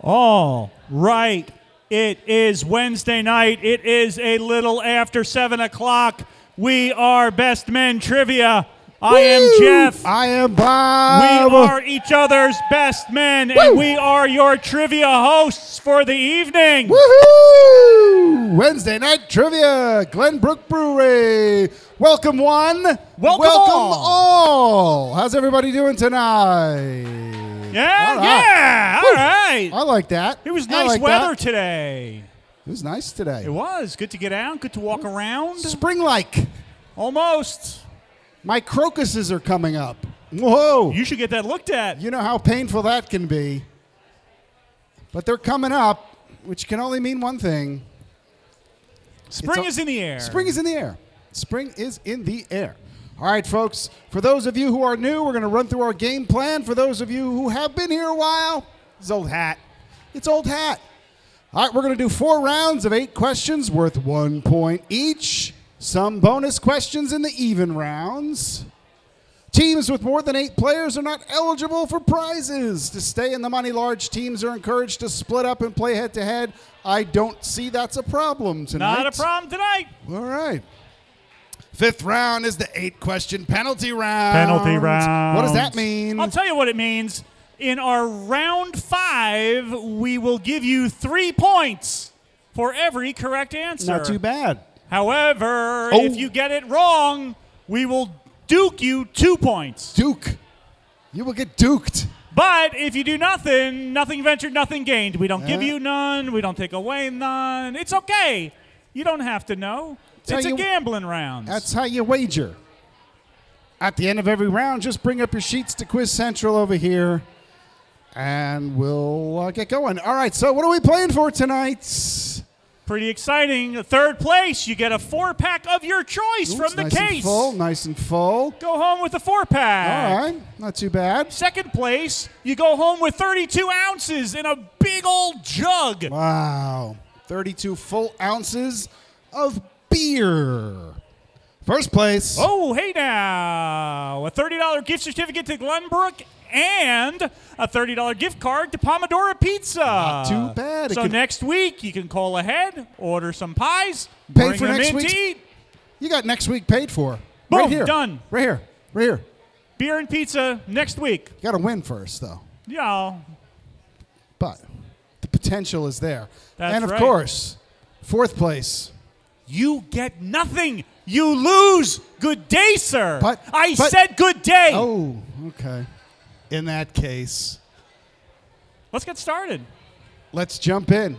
All right. It is Wednesday night. It is a little after 7 o'clock. We are Best Men Trivia. I am Jeff. I am Bob. We are each other's best men, and we are your trivia hosts for the evening. Woohoo! Wednesday night trivia, Glenbrook Brewery. Welcome one. Welcome all. all. How's everybody doing tonight? Yeah, All right. yeah. All right. I like that. It was I nice like weather that. today. It was nice today. It was good to get out, good to walk around. Spring-like. Almost. My crocuses are coming up. Whoa! You should get that looked at. You know how painful that can be. But they're coming up, which can only mean one thing. Spring a- is in the air. Spring is in the air. Spring is in the air. All right, folks. For those of you who are new, we're going to run through our game plan. For those of you who have been here a while, it's old hat. It's old hat. All right, we're going to do four rounds of eight questions worth one point each. Some bonus questions in the even rounds. Teams with more than eight players are not eligible for prizes. To stay in the money, large teams are encouraged to split up and play head to head. I don't see that's a problem tonight. Not a problem tonight. All right. Fifth round is the eight question penalty round. Penalty round. What does that mean? I'll tell you what it means. In our round five, we will give you three points for every correct answer. Not too bad. However, Oh. if you get it wrong, we will duke you two points. Duke. You will get duked. But if you do nothing, nothing ventured, nothing gained. We don't give you none. We don't take away none. It's okay. You don't have to know. Tell it's a you- gambling round. That's how you wager. At the end of every round, just bring up your sheets to Quiz Central over here, and we'll uh, get going. All right, so what are we playing for tonight? Pretty exciting. Third place, you get a four pack of your choice Ooh, from the nice case. And full, nice and full. Go home with a four pack. All right, not too bad. Second place, you go home with 32 ounces in a big old jug. Wow. 32 full ounces of beer. First place. Oh, hey now. A $30 gift certificate to Glenbrook and a $30 gift card to Pomodoro Pizza. Not too bad. It So could- next week, you can call ahead, order some pies, Pay bring for them next in week's- to eat. You got next week paid for. Boom, right here. done. Right here. Right here. Beer and pizza next week. You got to win first, though. Yeah. But the potential is there. That's and of right. course, fourth place. You get nothing. You lose. Good day, sir. But- I but- said good day. Oh, okay. In that case, Let's get started. let's jump in.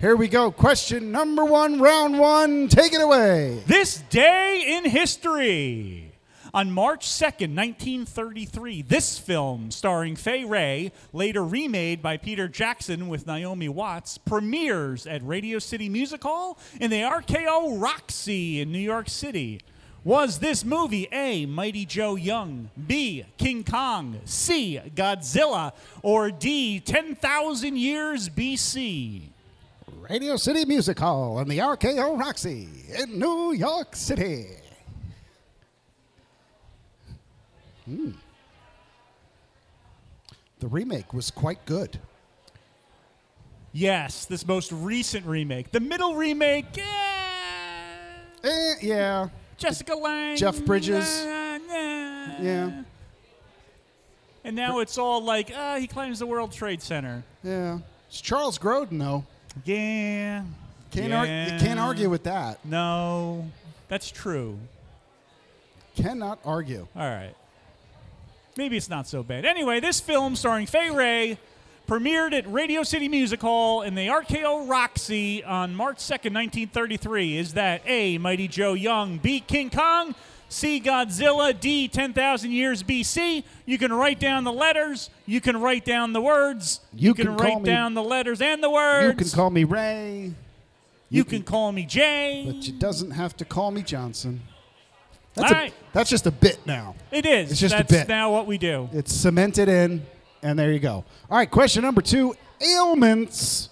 Here we go. Question number one, round one. Take it away. This day in history. On March 2nd, 1933, this film, starring Fay Wray, later remade by Peter Jackson with Naomi Watts, premieres at Radio City Music Hall in the RKO Roxy in New York City. Was this movie A. Mighty Joe Young, B. King Kong, C. Godzilla, or D. 10,000 Years BC? Radio City Music Hall and the RKO Roxy in New York City. Hmm. The remake was quite good. Yes, this most recent remake. The middle remake, eh, Eh, yeah, Jessica Lange. Jeff Bridges. nah, nah. yeah, And now it's all like, uh, he claims the World Trade Center. yeah. It's Charles Grodin, though. Yeah. Can't, ar- yeah. you can't argue with that. No, that's true. Cannot argue. All right. Maybe it's not so bad. Anyway, this film starring Fay Wray premiered at Radio City Music Hall in the RKO Roxy on March 2nd, 1933. Is that A, Mighty Joe Young, B, King Kong, C, Godzilla, D, 10,000 Years BC? You can write down the letters. You can write down the words. You can, can call write down the letters and the words. You can call me Ray, You can call me Jay. but you doesn't have to call me Johnson. That's, All a, right. that's just a bit now. It is. It's just a That's bit. now what we do. It's cemented in, and there you go. All right, question number two ailments.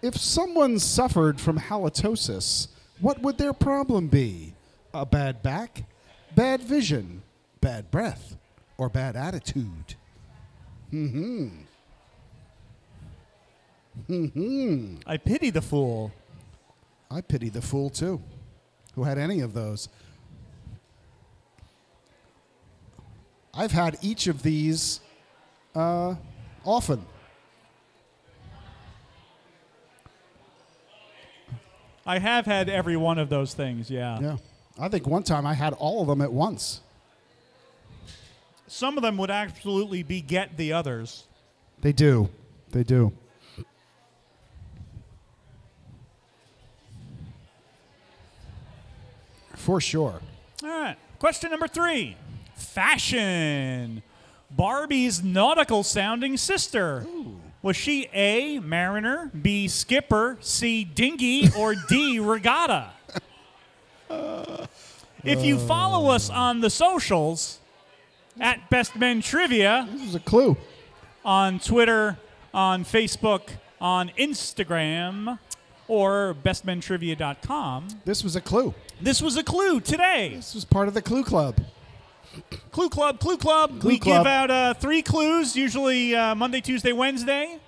If someone suffered from halitosis, what would their problem be? A bad back, bad vision, bad breath, or bad attitude? Hmm. hmm. I pity the fool. I pity the fool too, who had any of those. I've had each of these uh, often. I have had every one of those things, yeah. Yeah. I think one time I had all of them at once. Some of them would absolutely beget the others. They do. They do. For sure. All right. Question number three Fashion. Barbie's nautical sounding sister. Was she A, mariner, B, skipper, C, dinghy, or D, regatta? if you follow us on the socials at Best Men Trivia, This is a clue. on Twitter, on Facebook, on Instagram, or bestmentrivia.com, This was a clue. this was a clue today. This was part of the clue club. Clue Club, Clue Club. Clue we Club. give out uh, three clues, usually uh, Monday, Tuesday, Wednesday,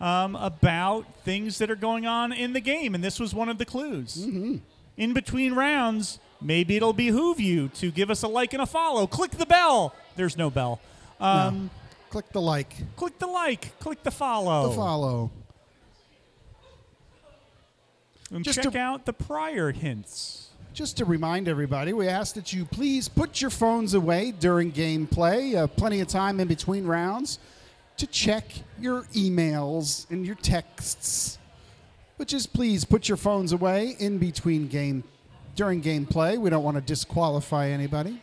um, about things that are going on in the game. And this was one of the clues. Mm-hmm. In between rounds, maybe it'll behoove you to give us a like and a follow. Click the bell. There's no bell. Um, No. Click the like, Click the like, click the follow. the follow. And Just check to- out the prior hints. Just to remind everybody, we ask that you please put your phones away during gameplay. Uh, plenty of time in between rounds to check your emails and your texts. Which is please put your phones away in between game during gameplay. We don't want to disqualify anybody.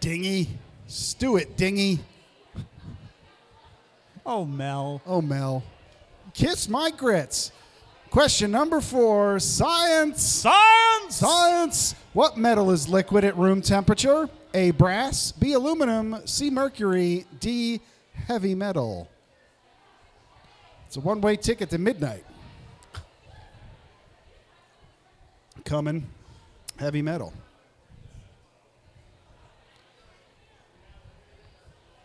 Dingy. Stew it, Dingy. Oh, Mel. Oh, Mel. Kiss my grits. Question number four Science. Science! Science. What metal is liquid at room temperature? A. Brass. B. Aluminum. C. Mercury. D. Heavy metal. It's a one way ticket to midnight. Coming. Heavy metal.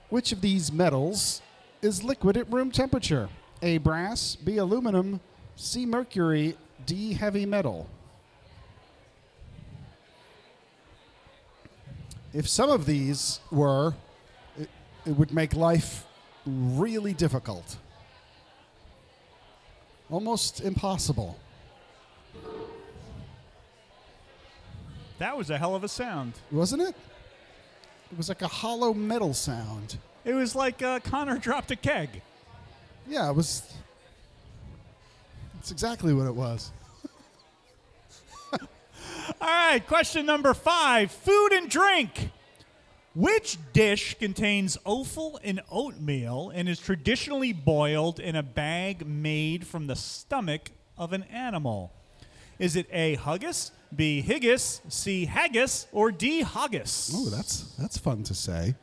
Which of these metals is liquid at room temperature? A. Brass. B. Aluminum. C. Mercury. D. Heavy metal. If some of these were, it, it would make life really difficult. Almost impossible. That was a hell of a sound. Wasn't it? It was like a hollow metal sound. It was like uh, Connor dropped a keg. Yeah, it was. That's exactly what it was. All right, question number five food and drink. Which dish contains offal and oatmeal and is traditionally boiled in a bag made from the stomach of an animal? Is it A. Huggis, B. Higgis, C. Haggis, or D. Haggis? Oh, that's that's fun to say.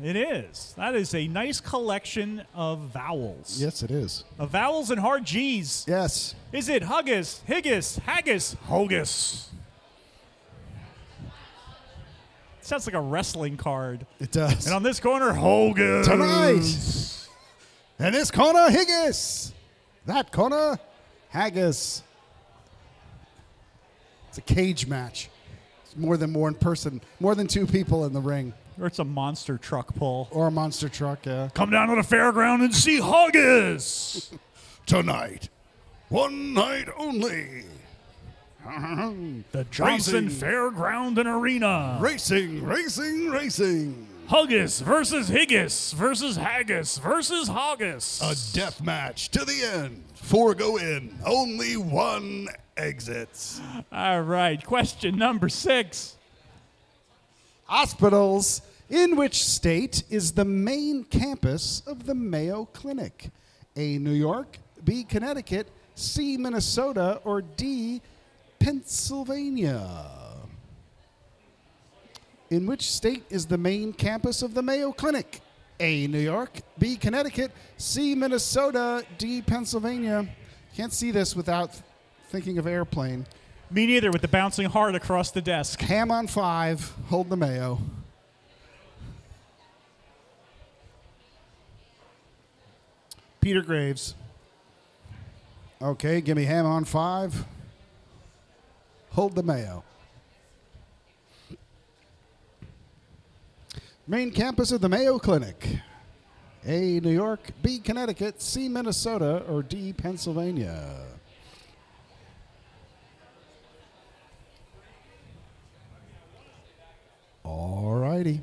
It is. That is a nice collection of vowels. Yes, it is. Of vowels and hard G's. Yes. Is it Huggis, Higgis, Haggis, Hogus? Sounds like a wrestling card. It does. And on this corner, Hogan. Tonight. And this corner, Higgis. That corner, Haggis. It's a cage match. It's more than one person, more than two people in the ring, Or it's a monster truck pull. or a monster truck. Yeah. Come down to the fairground and see Hoggis. Tonight, one night only. the Johnson Racing. Fairground and Arena. Racing, racing, racing. Huggis versus Higgis versus Haggis versus Hoggis. A death match to the end. Four go in. Only one exits. All right, question number six. Hospitals. In which state is the main campus of the Mayo Clinic? A. New York, B. Connecticut, C. Minnesota, or D. Pennsylvania? In which state is the main campus of the Mayo Clinic? A. New York, B. Connecticut, C. Minnesota, D. Pennsylvania. Can't see this without thinking of airplane. Me neither, with the bouncing heart across the desk. Ham on five, hold the Mayo. Peter Graves. Okay, give me ham on five. Hold the mayo. Main campus of the Mayo Clinic. A, New York. B, Connecticut. C, Minnesota. Or D, Pennsylvania. All righty.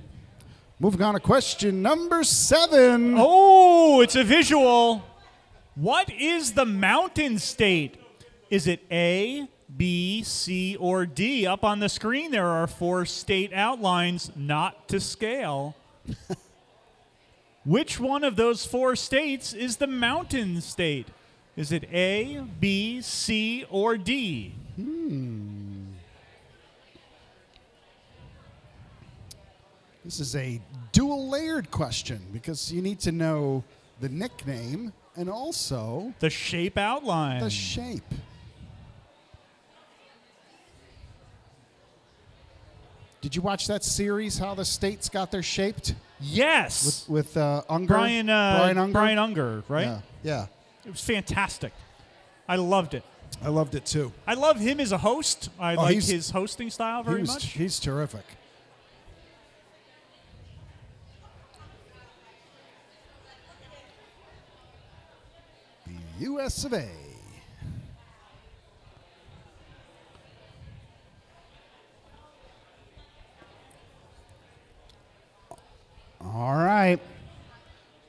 Moving on to question number seven. Oh, it's a visual. What is the mountain state? Is it A, B, C, or D? Up on the screen, there are four state outlines, not to scale. Which one of those four states is the mountain state? Is it A, B, C, or D? Hmm. This is a dual layered question because you need to know the nickname and also The shape outline. the shape. Did you watch that series, How the States Got Their Shaped? yes. With, with uh, Unger? Brian, uh, Brian Unger? Brian Unger, right? Yeah, yeah. It was fantastic. I loved it. I loved it too. I love him as a host. I Oh, like his hosting style very much. He's terrific. U.S. of A. All right.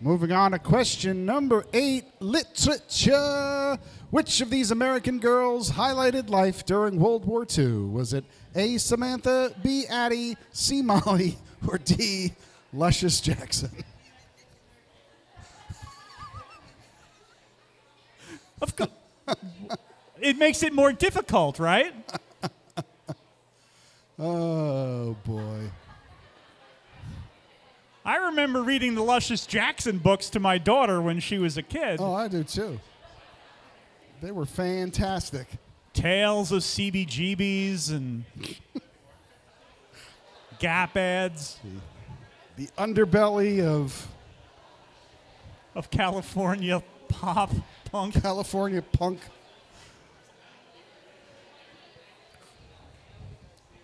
Moving on to question number eight literature. Which of these American girls highlighted life during World War II? Was it A. Samantha, B. Addie, C. Molly, or D. Luscious Jackson? Of course. it makes it more difficult, right? Oh, boy. I remember reading the Luscious Jackson books to my daughter when she was a kid. Oh, I do too. They were fantastic. Tales of CBGBs and Gap ads The underbelly of of California pop punk. California punk.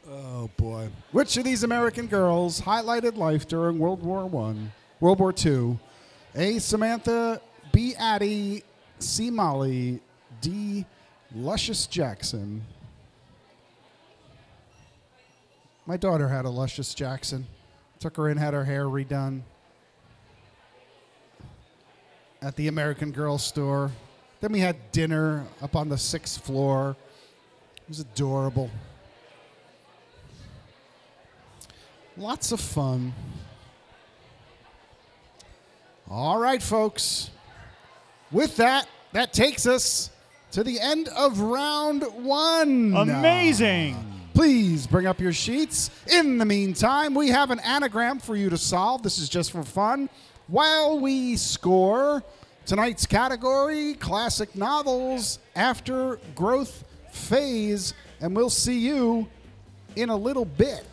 Oh boy! Which of these American girls highlighted life during World War One, World War Two? A. Samantha, B. Addie, C. Molly, D. Luscious Jackson. My daughter had a Luscious Jackson. Took her in, had her hair redone at the American Girl store. Then we had dinner up on the sixth floor. It was adorable. Lots of fun. All right, folks. With that, that takes us to the end of round one. Amazing. Please bring up your sheets. In the meantime, we have an anagram for you to solve. This is just for fun. While we score tonight's category, classic novels after growth phase, and we'll see you in a little bit.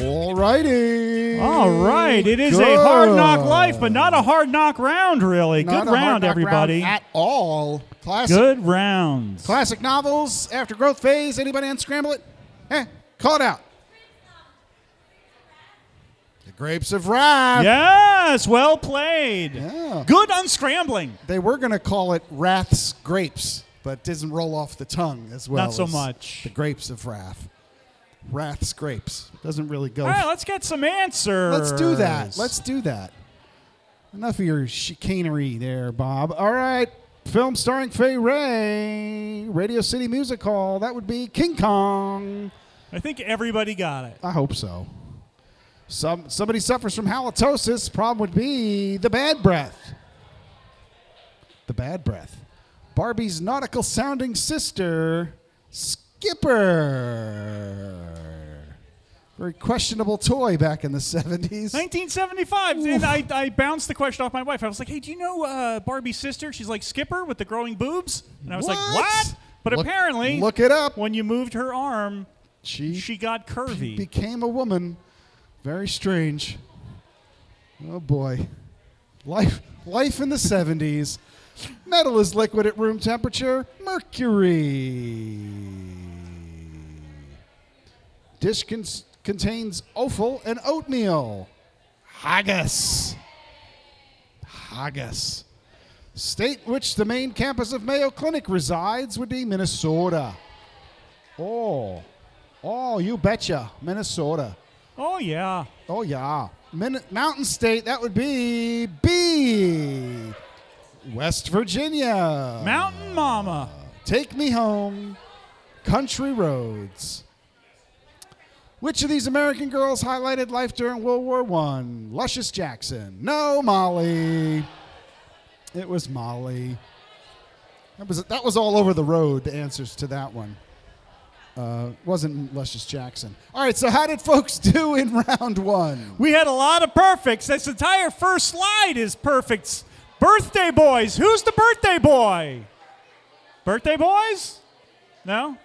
All righty. All right, it is a hard knock life, but not a hard knock round, really. Not Good a hard round, knock everybody. at all. Classic Good rounds. Classic novels after growth phase. Anybody unscramble it? Eh, call it out. The Grapes of Wrath. Yes, well played. Yeah. Good unscrambling. They were going to call it Wrath's Grapes, but it doesn't roll off the tongue as well. Not so as much. The Grapes of Wrath. Wrath's Grapes. Doesn't really go. All right, let's get some answers. Let's do that. Let's do that. Enough of your chicanery there, Bob. All right. Film starring Fay Wray. Radio City Music Hall. That would be King Kong. I think everybody got it. I hope so. Some somebody suffers from halitosis. Problem would be the bad breath. The bad breath. Barbie's nautical sounding sister, Skipper. Very questionable toy back in the 70s. 1975. And I, I bounced the question off my wife. I was like, hey, do you know uh, Barbie's sister? She's like Skipper with the growing boobs. And I was like, What? what? But Look- apparently, look it up. when you moved her arm, She, she got curvy. became a woman. Very strange. Oh boy. Life life in the 70s. Metal is liquid at room temperature. Mercury. Dish cons- contains offal and oatmeal. Haggis. Haggis. State which the main campus of Mayo Clinic resides would be Minnesota. Oh. Oh, you betcha. Minnesota. oh, yeah. Oh, yeah. Min- Mountain State, that would be B. West Virginia. Mountain Mama. Take me home. Country roads. Which of these American girls highlighted life during World War I? Luscious Jackson. No, Molly. It was Molly. That was, that was all over the road, the answers to that one. Uh, wasn't Luscious Jackson. All right, so how did folks do in round one? We had a lot of perfects. This entire first slide is perfects. Birthday boys. Who's the birthday boy? Birthday boys? No?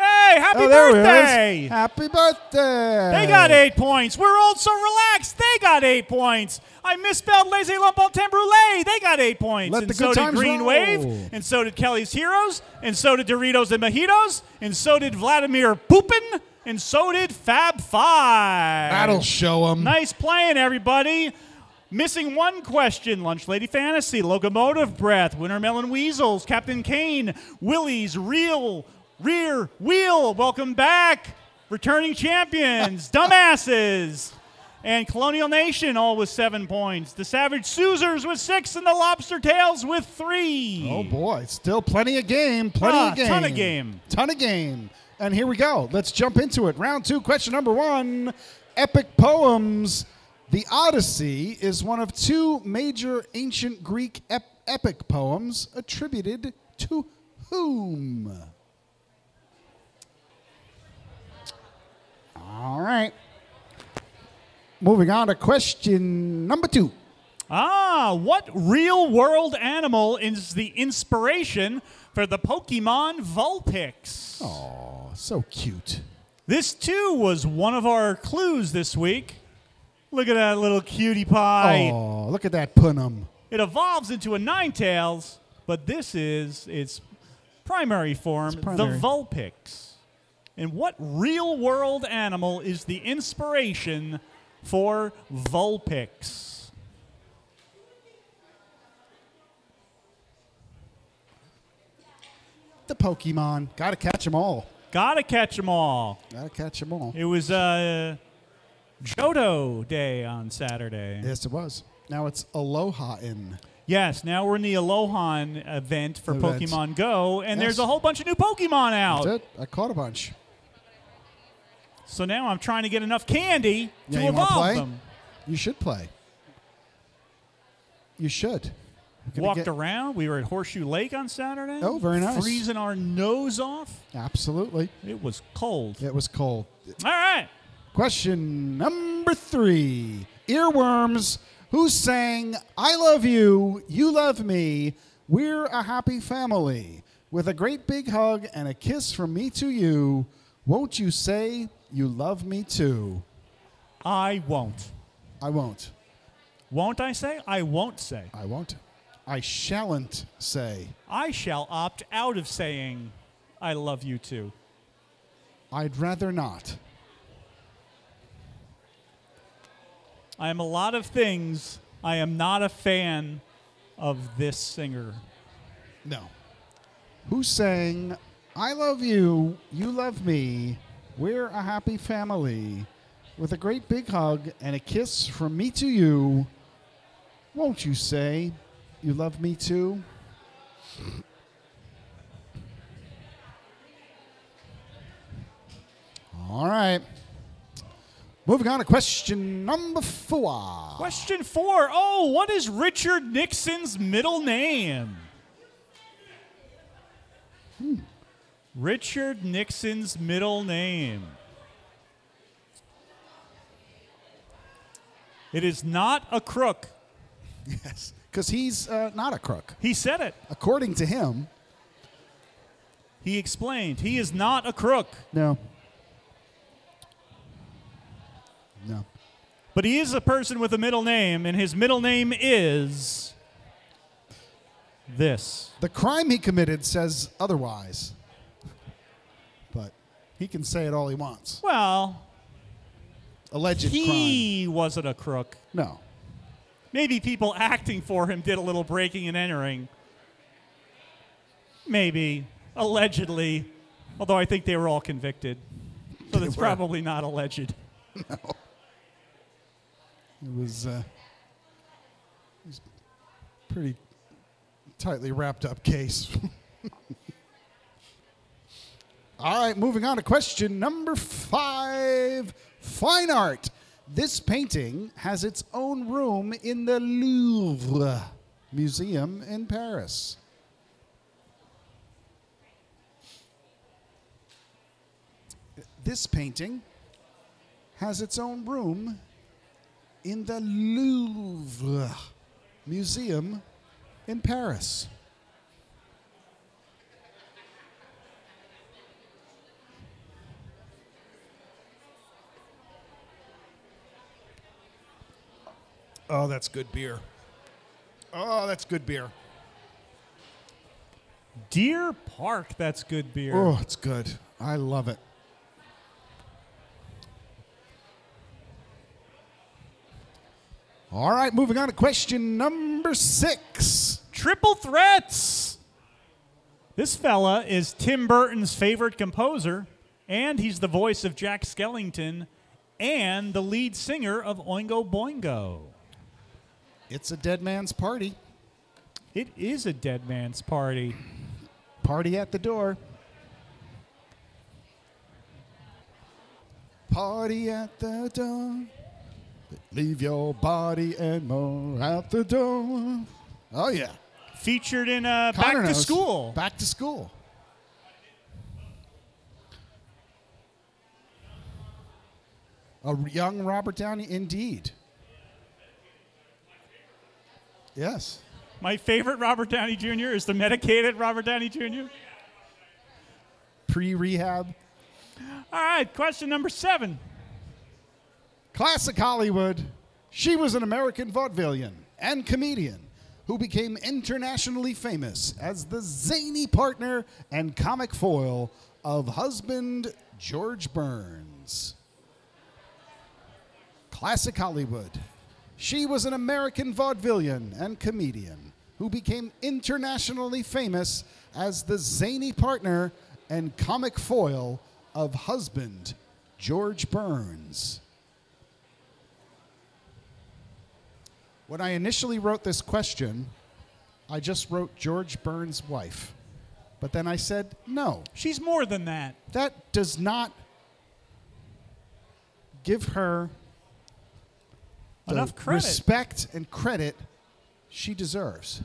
Hey, happy Oh, birthday! Happy birthday. They got eight points. We're all so relaxed. They got eight points. I misspelled Laissez L'Emportant Brûlée. They got eight points. Let and the so did Green roll. Wave. And so did Kelly's Heroes. And so did Doritos and Mojitos. And so did Vladimir Poopin. And so did Fab Five. That'll show them. Nice playing, everybody. Missing one question Lunch Lady Fantasy, Locomotive Breath, Wintermelon Weasels, Captain Kane, Willie's Real Rear Wheel. Welcome back. Returning champions, Dumbasses. And Colonial Nation, all with seven points. The Savage Soozers with six, and the Lobster Tails with three. Oh boy, still plenty of game, plenty Ah, of game, ton of game. ton of game. And here we go. Let's jump into it. Round two, question number one: Epic poems. The Odyssey is one of two major ancient Greek ep- epic poems attributed to whom? All right. Moving on to question number two. Ah, what real world animal is the inspiration for the Pokemon Vulpix? Oh, so cute. This too was one of our clues this week. Look at that little cutie pie. Oh, look at that punum. It evolves into a Ninetales, but this is its primary form, primary. the Vulpix. And what real world animal is the inspiration for Vulpix? The Pokemon. Got to catch them all. Gotta catch 'em all. Got to catch them all. It was uh, Johto Day on Saturday. Yes, it was. Now it's Aloha in. Yes, now we're in the Alolan event for Event. Pokemon Go, and Yes. there's a whole bunch of new Pokemon out. That's it. I caught a bunch. So now I'm trying to get enough candy to you evolve play? them. You should play. You should. Walked get- around. We were at Horseshoe Lake on Saturday. Oh, very nice. Freezing our nose off. Absolutely. It was cold. It was cold. All right. Question number three Earworms. Who sang I Love You, You Love Me, We're a Happy Family? With a great big hug and a kiss from me to you, won't you say you love me too? I won't. I won't. Won't I say? I won't say. I won't. I shalln't say. I shall opt out of saying I love you too. I'd rather not. I am a lot of things. I am not a fan of this singer. No. Who sang I love you, you love me, we're a happy family, with a great big hug and a kiss from me to you? Won't you say you love me too? All right. Moving on to question number four. Question four. Oh, what is Richard Nixon's middle name? Hmm. Richard Nixon's middle name. It is not a crook. Yes. Because he's uh, not a crook. He said it. According to him, He explained. He is not a crook, no. No. but he is a person with a middle name, and his middle name is this. The crime he committed says otherwise. He can say it all he wants. Well, Alleged crime. he wasn't a crook. No. Maybe people acting for him did a little breaking and entering. Maybe. Allegedly. Although I think they were all convicted. So that's probably not alleged. It was, uh, it was a pretty tightly wrapped up case. All right, moving on to question number five Fine art. This painting has its own room in the Louvre Museum in Paris. This painting has its own room in the Louvre Museum in Paris. Oh, that's good beer. Oh, that's good beer. Deer Park, that's good beer. Oh, it's good. I love it. All right, moving on to question number six. Triple threats. This fella is Tim Burton's favorite composer, and he's the voice of Jack Skellington and the lead singer of Oingo Boingo. It's a dead man's party. It is a dead man's party. Party at the door. Party at the door. Leave your body and more at the door. Oh, yeah. Featured in uh, Back to knows. School. Back to school. A young Robert Downey, indeed. Yes. My favorite Robert Downey Jr. is the medicated Robert Downey Jr. Pre rehab. All right, question number seven. Classic Hollywood. She was an American vaudevillian and comedian who became internationally famous as the zany partner and comic foil of husband George Burns. Classic Hollywood. She was an American vaudevillian and comedian who became internationally famous as the zany partner and comic foil of husband George Burns. When I initially wrote this question, I just wrote George Burns' wife. But then I said, no, She's more than that. that does not give her Enough credit. respect and credit she deserves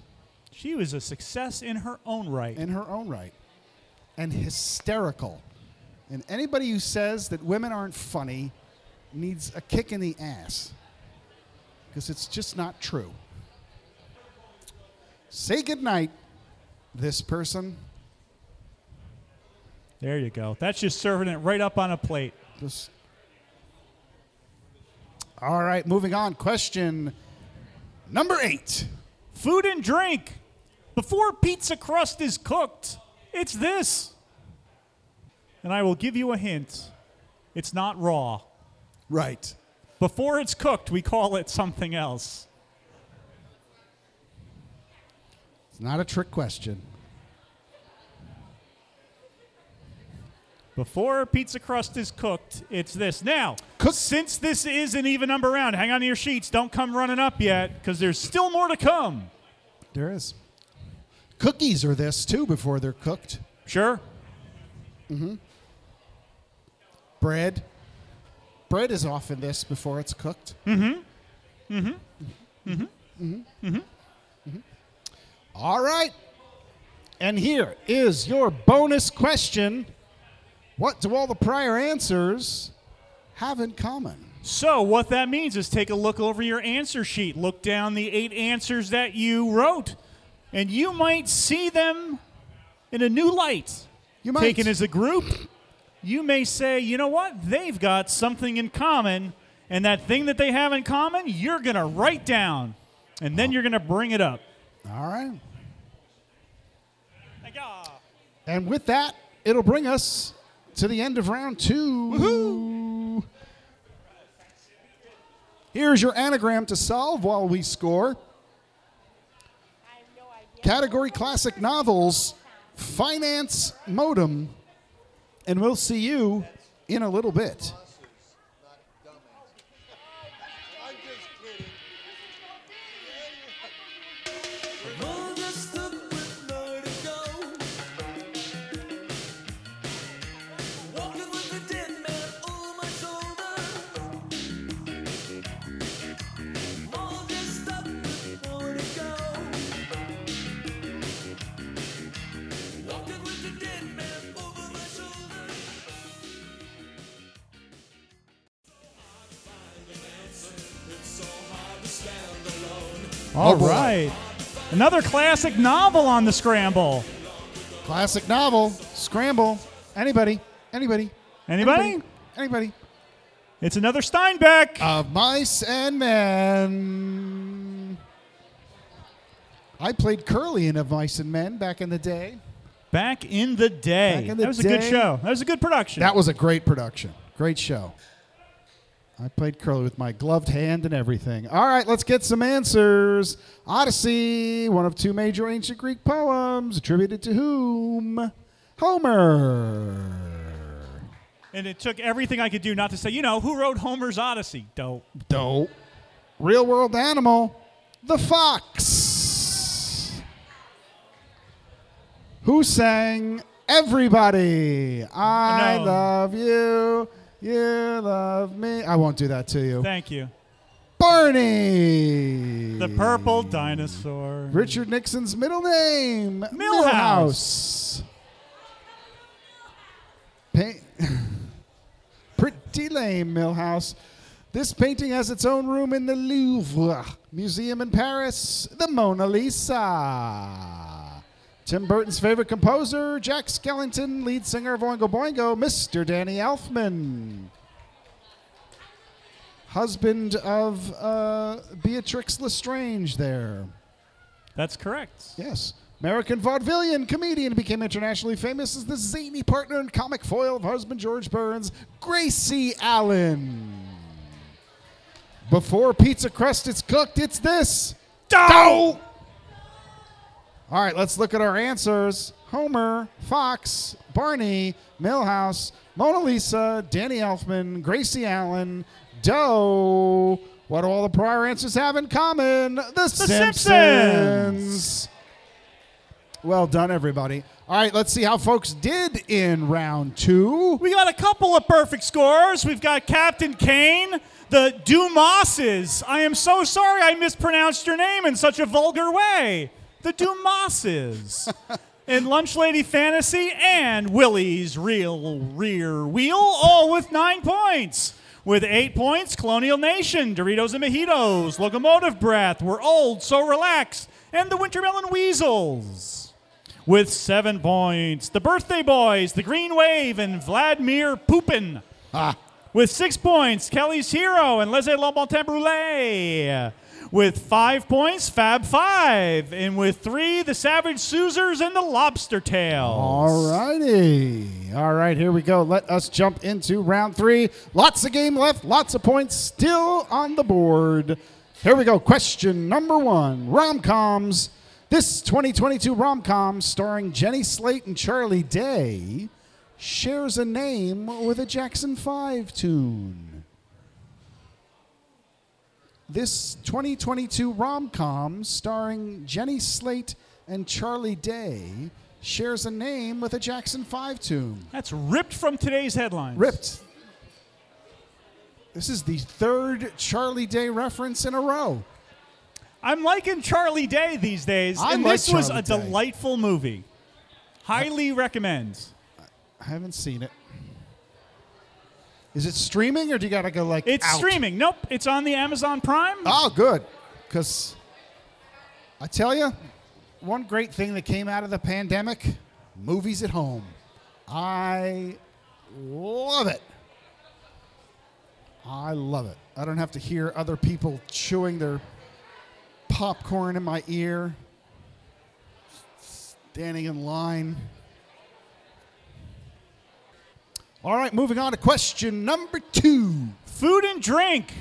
She was a success in her own right. in her own right and hysterical. And anybody who says that women aren't funny needs a kick in the ass because it's just not true. Say goodnight, this person. There you go. That's just serving it right up on a plate. Just All right, moving on. Question number eight. Food and drink. Before pizza crust is cooked, it's this. And I will give you a hint it's not raw. Right. Before it's cooked, we call it something else. It's not a trick question. Before pizza crust is cooked, it's this. Now, Cook- since this is an even number round, hang on to your sheets. Don't come running up yet because there's still more to come. There is. Cookies are this too before they're cooked. Sure? Bread. Bread is often this before it's cooked. Mm-hmm. Mm-hmm. Mm-hmm. Mm-hmm. All right. And here is your bonus question. What do all the prior answers have in common? So, what that means is take a look over your answer sheet, look down the eight answers that you wrote, and you might see them in a new light. You might. Taken as a group, you may say, you know what? They've got something in common, and that thing that they have in common, you're going to write down, and then you're going to bring it up. All right. And with that, it'll bring us to the end of round two. Here's your anagram to solve while we score. Category Classic Novels, Finance Modem, and we'll see you in a little bit. Oh, All boy. right. Another classic novel on the scramble. Classic novel, Scramble. Anybody? Anybody? Anybody? Anybody? It's another Steinbeck. Of Mice and Men. I played Curly in Of Mice and Men back in the day. Back in the day. Back in the that was a good show. That was a good production. That was a great production. Great show. I played Curly with my gloved hand and everything. All right, let's get some answers. Odyssey, one of two major ancient Greek poems, attributed to whom? Homer. and it took everything I could do not to say, you know, who wrote Homer's Odyssey? Dope. Dope. Real world animal, the fox. Who sang Everybody? I oh, No. love you. You love me. I won't do that to you. Thank you. Barney. The purple dinosaur. Richard Nixon's middle name. Millhouse. Milhouse. Pa- Pretty lame, Millhouse. This painting has its own room in the Louvre Museum in Paris, the Mona Lisa. Tim Burton's favorite composer, Jack Skellington, lead singer of Oingo Boingo, Mr. Danny Elfman. Husband of uh, Beatrix Lestrange there. That's correct. Yes. American vaudevillian comedian became internationally famous as the zany partner and comic foil of husband George Burns, Gracie Allen. Before pizza crust is cooked, it's this. Dough! All right, let's look at our answers. Homer, Fox, Barney, Millhouse, Mona Lisa, Danny Elfman, Gracie Allen, Doe. What do all the prior answers have in common? The, Simpsons. Simpsons. Well done, everybody. All right, let's see how folks did in round two. We got a couple of perfect scores. We've got Captain Kane, the Dumases. I am so sorry I mispronounced your name in such a vulgar way. The Dumases. in Lunch Lady Fantasy and Willie's Real Rear Wheel, all with nine points. With eight points, Colonial Nation, Doritos and Mojitos, Locomotive Breath, We're Old, So Relax, and the Wintermelon Weasels. With seven points, the Birthday Boys, the Green Wave, and Vladimir Poopin. Ah, With six points, Kelly's Hero and laissez les Lamontagne Brûlée. With five points, Fab Five. And with three, the Savage Soozers and the Lobster Tails. all righty. All right, here we go. Let us jump into round three. Lots of game left, lots of points still on the board. Here we go. Question number one rom coms. This 2022 rom com starring Jenny Slate and Charlie Day shares a name with a Jackson 5 tune. This 2022 rom com starring Jenny Slate and Charlie Day shares a name with a Jackson 5 tune. That's ripped from today's headlines. Ripped. This is the third Charlie Day reference in a row. I'm liking Charlie Day these days. I and like this was a Day. delightful movie. Highly recommend. I haven't seen it. Is it streaming or do you got to go like It's out? streaming. Nope, it's on the Amazon Prime. Oh, good. Because I tell you, one great thing that came out of the pandemic movies at home. I love it. I love it. I don't have to hear other people chewing their popcorn in my ear, standing in line. All right, moving on to question number two. Food and drink.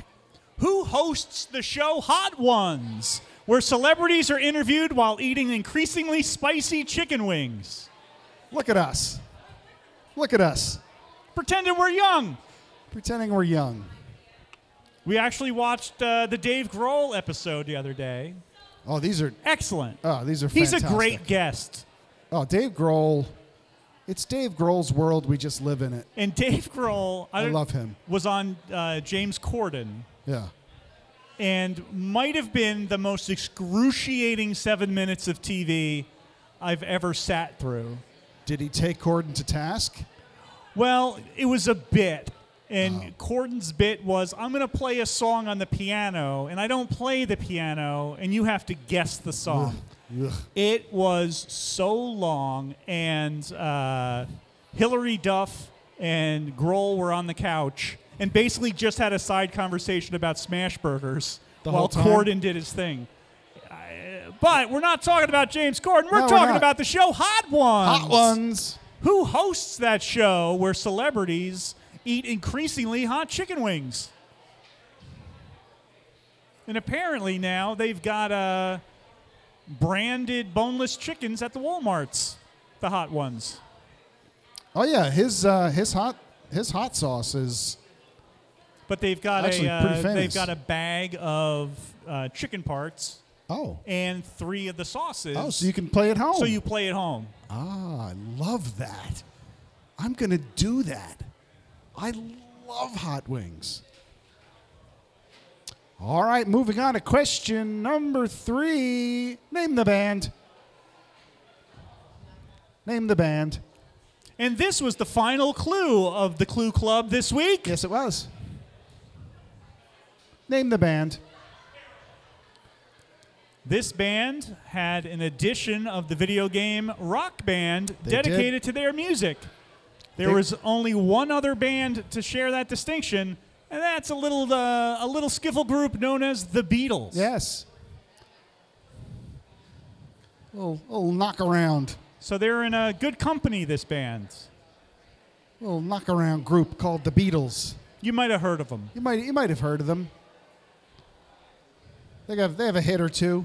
Who hosts the show Hot Ones, where celebrities are interviewed while eating increasingly spicy chicken wings? Look at us. Look at us. Pretending we're young. Pretending we're young. We actually watched uh, the Dave Grohl episode the other day. Oh, these are Excellent. oh, these are Fantastic. He's a great guest. Oh, Dave Grohl. It's Dave Grohl's world. We just live in it. And Dave Grohl, I don't- love him. was on uh, James Corden Yeah. and might have been the most excruciating seven minutes of TV I've ever sat through. Did he take Corden to task? Well, it was a bit. Oh. And Corden's bit was I'm going to play a song on the piano, and I don't play the piano, and you have to guess the song. Ugh. It was so long, and uh, Hilary Duff and Grohl were on the couch and basically just had a side conversation about smash burgers The while? Corden did his thing. I- But we're not talking about James Corden. We're No, we're talking about the show Hot Ones. Hot ones. Who hosts that show where celebrities eat increasingly hot chicken wings? And apparently now they've got uh, branded boneless chickens at the Walmarts, the hot ones. Oh yeah, his uh, his hot his hot sauce is But they've got a uh, they've got a bag of uh, chicken parts oh and three of the sauces. oh, so you can play at home. so you play at home. ah, I love that. I'm gonna do that. I love hot wings. All right, moving on to question number three. Name the band. Name the band. And this was the final clue of the Clue Club this week. Yes, it was. Name the band. This band had an edition of the video game Rock Band They dedicated to their music. There They- was only one other band to share that distinction, and that's a little uh, a little skiffle group known as the Beatles. Yes. Little, little knock around. So they're in a good company. This band. Little knock around group called the Beatles. You might have heard of them. You might you might have heard of them. They got they have a hit or two.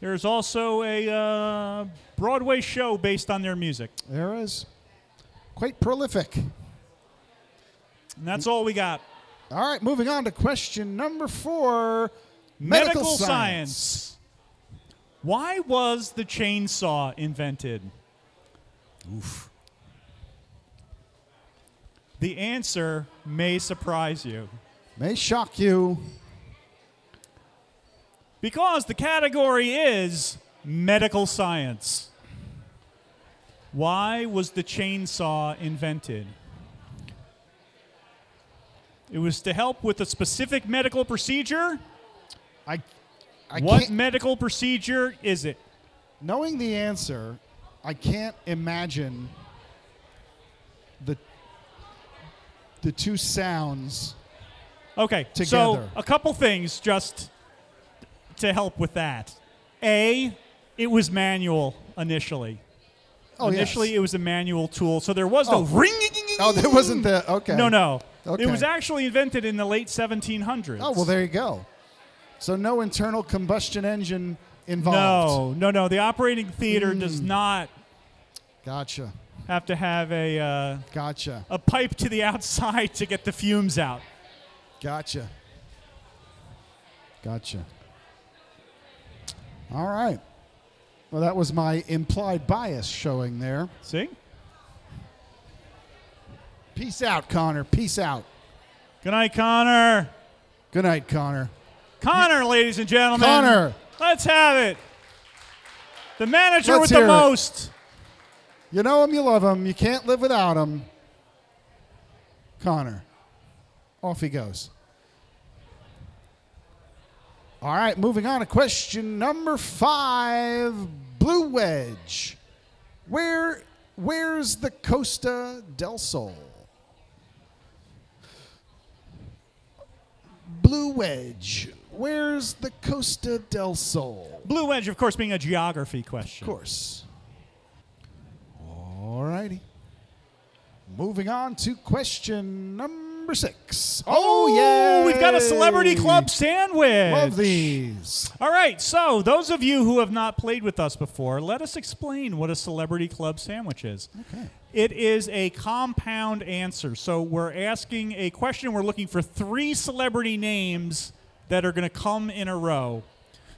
There's also a uh, Broadway show based on their music, There is quite prolific. and that's all we got. All right, moving on to question number four. Medical, science. Why was the chainsaw invented? Oof. The answer may surprise you. May shock you. Because the category is medical science. Why was the chainsaw invented? It was to help with a specific medical procedure. I I what medical procedure is it? knowing the answer, I can't imagine the the two sounds. Okay, together. so a couple things just to help with that. A, it was manual initially. Oh, initially, yes. it was a manual tool, so there was no Oh. ring. Oh, there wasn't the okay. No, no. Okay. It was actually invented in the late 1700s. Oh well, there you go. So no internal combustion engine involved. No, no, no. The operating theater does Hmm. not Gotcha. have to have a uh, Gotcha. a pipe to the outside to get the fumes out. Gotcha. Gotcha. All right. Well, that was my implied bias showing there. See? Peace out, Connor. Peace out. Good night, Connor. Good night, Connor. Connor, ladies and gentlemen. Connor. Let's have it. The manager Let's with the hear it. most. You know him, you love him. You can't live without him. Connor. Off he goes. All right, moving on to question number five. Blue Wedge. Where where's the Costa del Sol? Blue Wedge. Where's the Costa del Sol? Blue Wedge, of course, being a geography question. Of course. All righty. Moving on to question number six. Oh, yeah. We've got a celebrity club sandwich. Love these. All right, so those of you who have not played with us before, let us explain what a celebrity club sandwich is. Okay. It is a compound answer. So we're asking a question. We're looking for three celebrity names that are going to come in a row.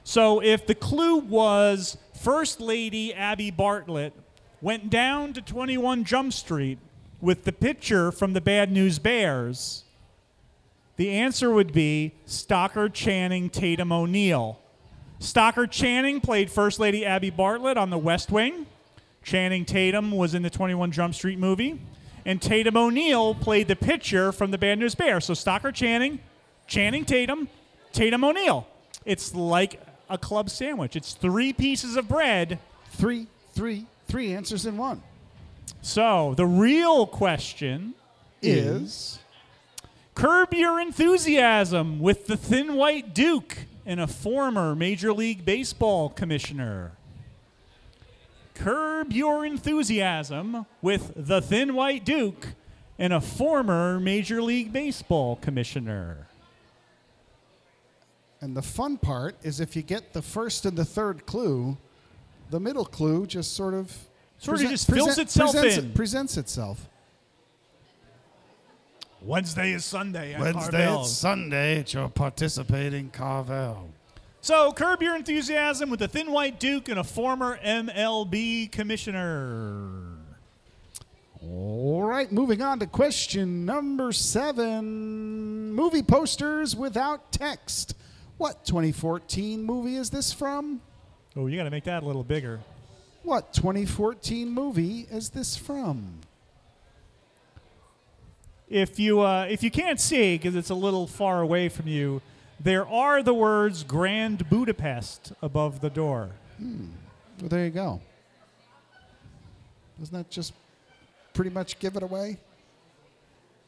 So if the clue was First Lady Abby Bartlett went down to 21 Jump Street with the picture from the Bad News Bears, the answer would be Stockard Channing Tatum O'Neal. Stockard Channing played First Lady Abby Bartlett on The West Wing. Channing Tatum was in the 21 Jump Street movie. And Tatum O'Neal played the pitcher from the Bad News Bears. So Stockard Channing, Channing Tatum, Tatum O'Neal. It's like a club sandwich. It's three pieces of bread. Three, three, three answers in one. So the real question Is Curb Your Enthusiasm with the Thin White Duke and a former Major League Baseball commissioner. Curb Your Enthusiasm with the Thin White Duke and a former Major League Baseball commissioner. and the fun part is if you get the first and the third clue, the middle clue just sort of Sort of just fills itself presents in. Presents itself. Wednesday is Sunday. at Wednesday, Carvel. it's Sunday at your participating Carvel. So, curb your enthusiasm with the Thin White Duke and a former MLB commissioner. All right, moving on to question number seven movie posters without text. What 2014 movie is this from? Oh, you got to make that a little bigger. What 2014 movie is this from? If you uh, if you can't see because it's a little far away from you, there are the words Grand Budapest above the door. Well, there you go. Doesn't that just pretty much give it away?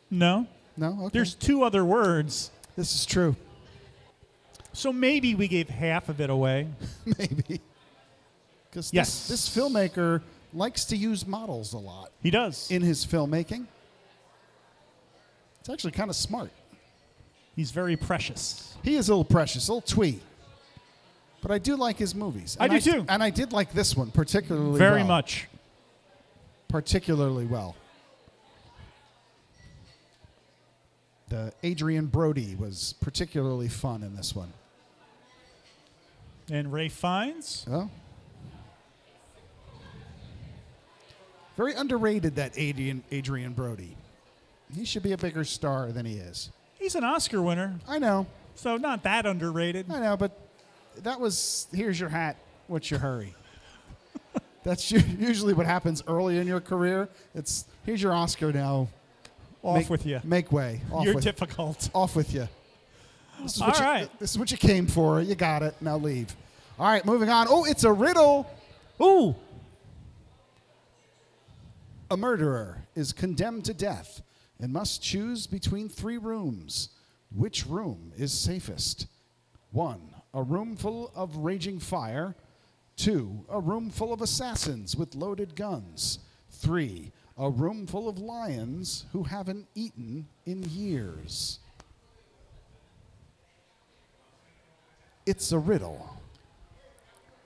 No, No? Okay. there's two other words. this is true. So maybe we gave half of it away. Maybe. Because Yes. this, this filmmaker likes to use models a lot He does. in his filmmaking. It's actually kind of smart. He's very precious. He is a little precious, a little twee. But I do like his movies. I do too. And I did like this one particularly Very well. much. Particularly well. The Adrien Brody was particularly fun in this one. And Ralph Fiennes. Oh. Very underrated that Adrian Adrien Brody. He should be a bigger star than he is. He's an Oscar winner, I know. so not that underrated. I know, but that was here's your hat, what's your hurry? That's u- usually what happens early in your career. It's here's your Oscar now. Off make, with you. Make way. Off You're with, difficult. off with you. This is All what you, right. This is what you came for. You got it. Now leave. All right, moving on. Oh, it's a riddle. Ooh. A murderer is condemned to death and must choose between three rooms. Which room is safest? One, a room full of raging fire. Two, a room full of assassins with loaded guns. Three, a room full of lions who haven't eaten in years. It's a riddle.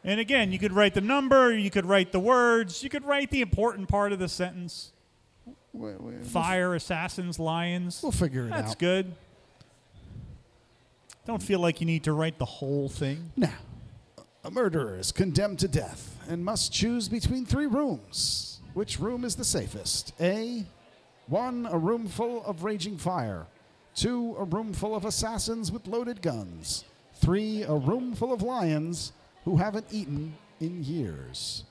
And again, you could write the number, you could write the words, you could write the important part of the sentence. We- we- Fire, assassins, lions. We'll figure it That's out. That's good. Don't feel like you need to write the whole thing. Now, a murderer is condemned to death and must choose between three rooms. Which room is the safest? A. One, a room full of raging fire. Two, a room full of assassins with loaded guns. Three, a room full of lions who haven't eaten in years.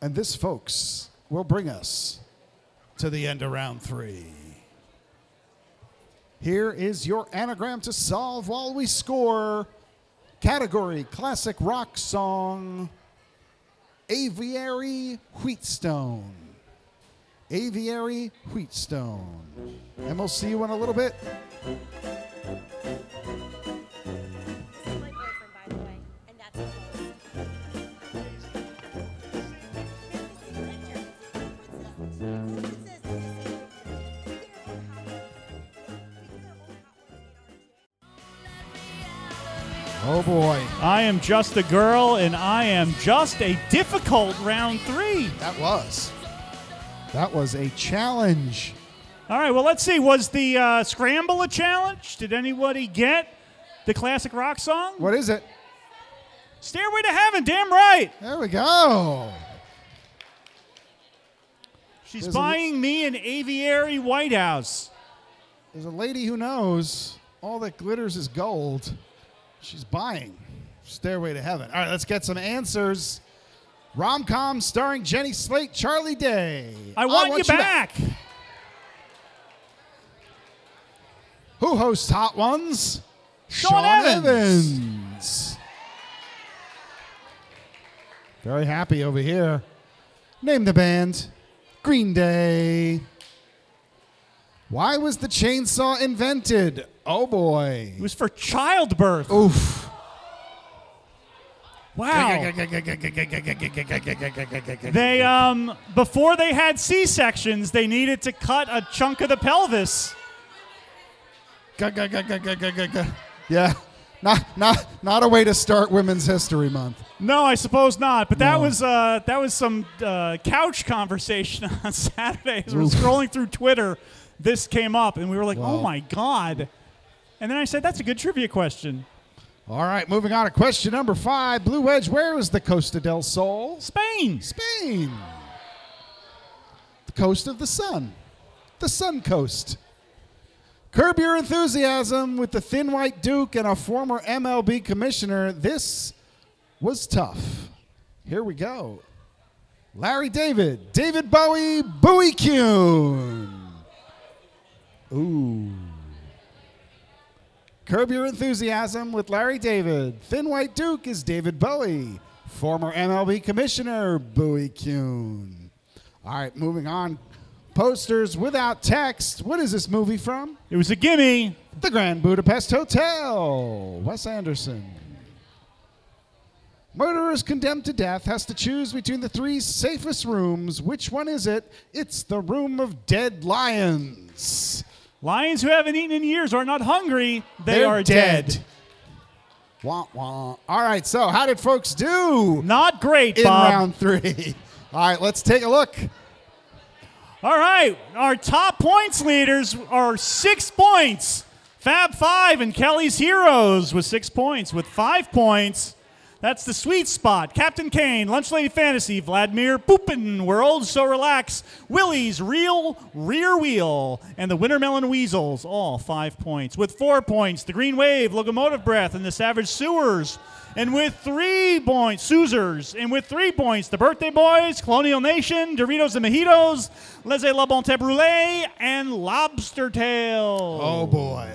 And this, folks, will bring us to the end of round three. Here is your anagram to solve while we score. Category Classic Rock Song Aviary Wheatstone. Aviary Wheatstone. And we'll see you in a little bit my boyfriend, by the way, and that's Oh boy. I am just a girl, and I am just a difficult round three. That was. That was a challenge. All right, well, let's see. Was the uh, scramble a challenge? Did anybody get the classic rock song? What is it? Stairway to Heaven, damn right. There we go. She's There's a- buying me an aviary White House. There's a lady who knows all that glitters is gold. She's buying Stairway to Heaven. All right, let's get some answers. Rom com starring Jenny Slate, Charlie Day. I want, you, back. Who hosts Hot Ones? Sean Evans. Evans. Very happy over here. Name the band. Green Day. Why was the chainsaw invented? Oh boy. It was for childbirth. Oof. Wow. They um before they had C sections, they needed to cut a chunk of the pelvis. Yeah. Not not not a way to start Women's History Month. No, I suppose not. But that No. was uh, that was some uh, couch conversation on Saturday. As we were scrolling through Twitter, this came up, and we were like, "Oh my god!" And then I said, "That's a good trivia question." All right, moving on to question number five. Blue Wedge, where is the Costa del Sol? Spain. Spain. The coast of the sun. The sun coast. Curb your enthusiasm with the thin white Duke and a former MLB commissioner. This was tough. Here we go. Larry David, David Bowie, Bowie Kuhn. Ooh. Curb Your Enthusiasm with Larry David. Thin White Duke is David Bowie. Former MLB Commissioner Bowie Kuhn. All right, moving on. Posters without text. What is this movie from? It was a gimme. The Grand Budapest Hotel. Wes Anderson. Murderer is condemned to death, has to choose between the three safest rooms. Which one is it? It's the room of dead lions. Lions who haven't eaten in years are not hungry. They They're are dead. Wah, wah. All right, so how did folks do Not great, in Bob. round three? All right, let's take a look. All right, our top points leaders are six points. Fab Five and Kelly's Heroes with six points. With five points, that's the sweet spot. Captain Kane, Lunch Lady Fantasy, Vladimir Poopin, World So Relax, Willie's Real Rear Wheel, and the Wintermelon Weasels, all five points. With four points, the Green Wave, Locomotive Breath, and the Savage Sewers. And with three points, Soozers. And with three points, the Birthday Boys, Colonial Nation, Doritos and Mojitos, Les La Bonté Brûlée, and Lobster Tail. Oh boy.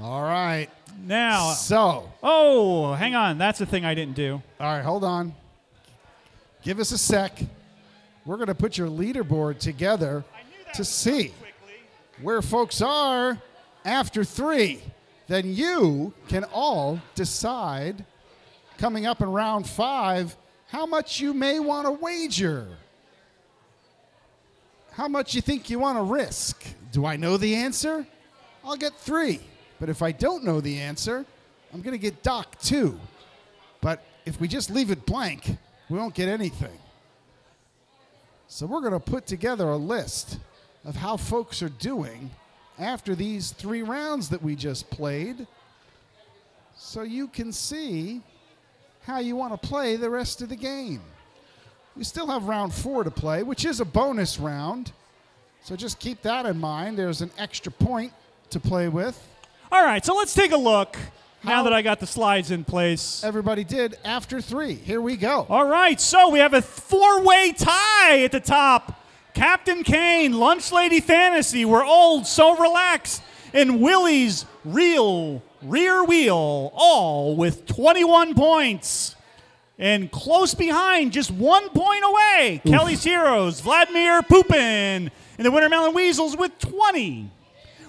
All right. Now, So, oh, hang on. That's the thing I didn't do. all right, hold on. Give us a sec. We're going to put your leaderboard together to see where folks are after three. Then you can all decide coming up in round five how much you may want to wager. How much you think you want to risk? Do I know the answer? I'll get three. But if I don't know the answer, I'm going to get docked two. But if we just leave it blank, we won't get anything. So we're going to put together a list of how folks are doing after these three rounds that we just played so you can see how you want to play the rest of the game. We still have round four to play, which is a bonus round. So just keep that in mind. There's an extra point to play with. All right, so let's take a look now that I got the slides in place. everybody did after three. Here we go. All right, so we have a four way tie at the top. Captain Kane, Lunch Lady Fantasy, We're Old, So Relaxed, and Willie's Real Rear Wheel, all with 21 points. And close behind, just one point away, Kelly's Heroes, Vladimir Pupin, and the Wintermelon Weasels with 20.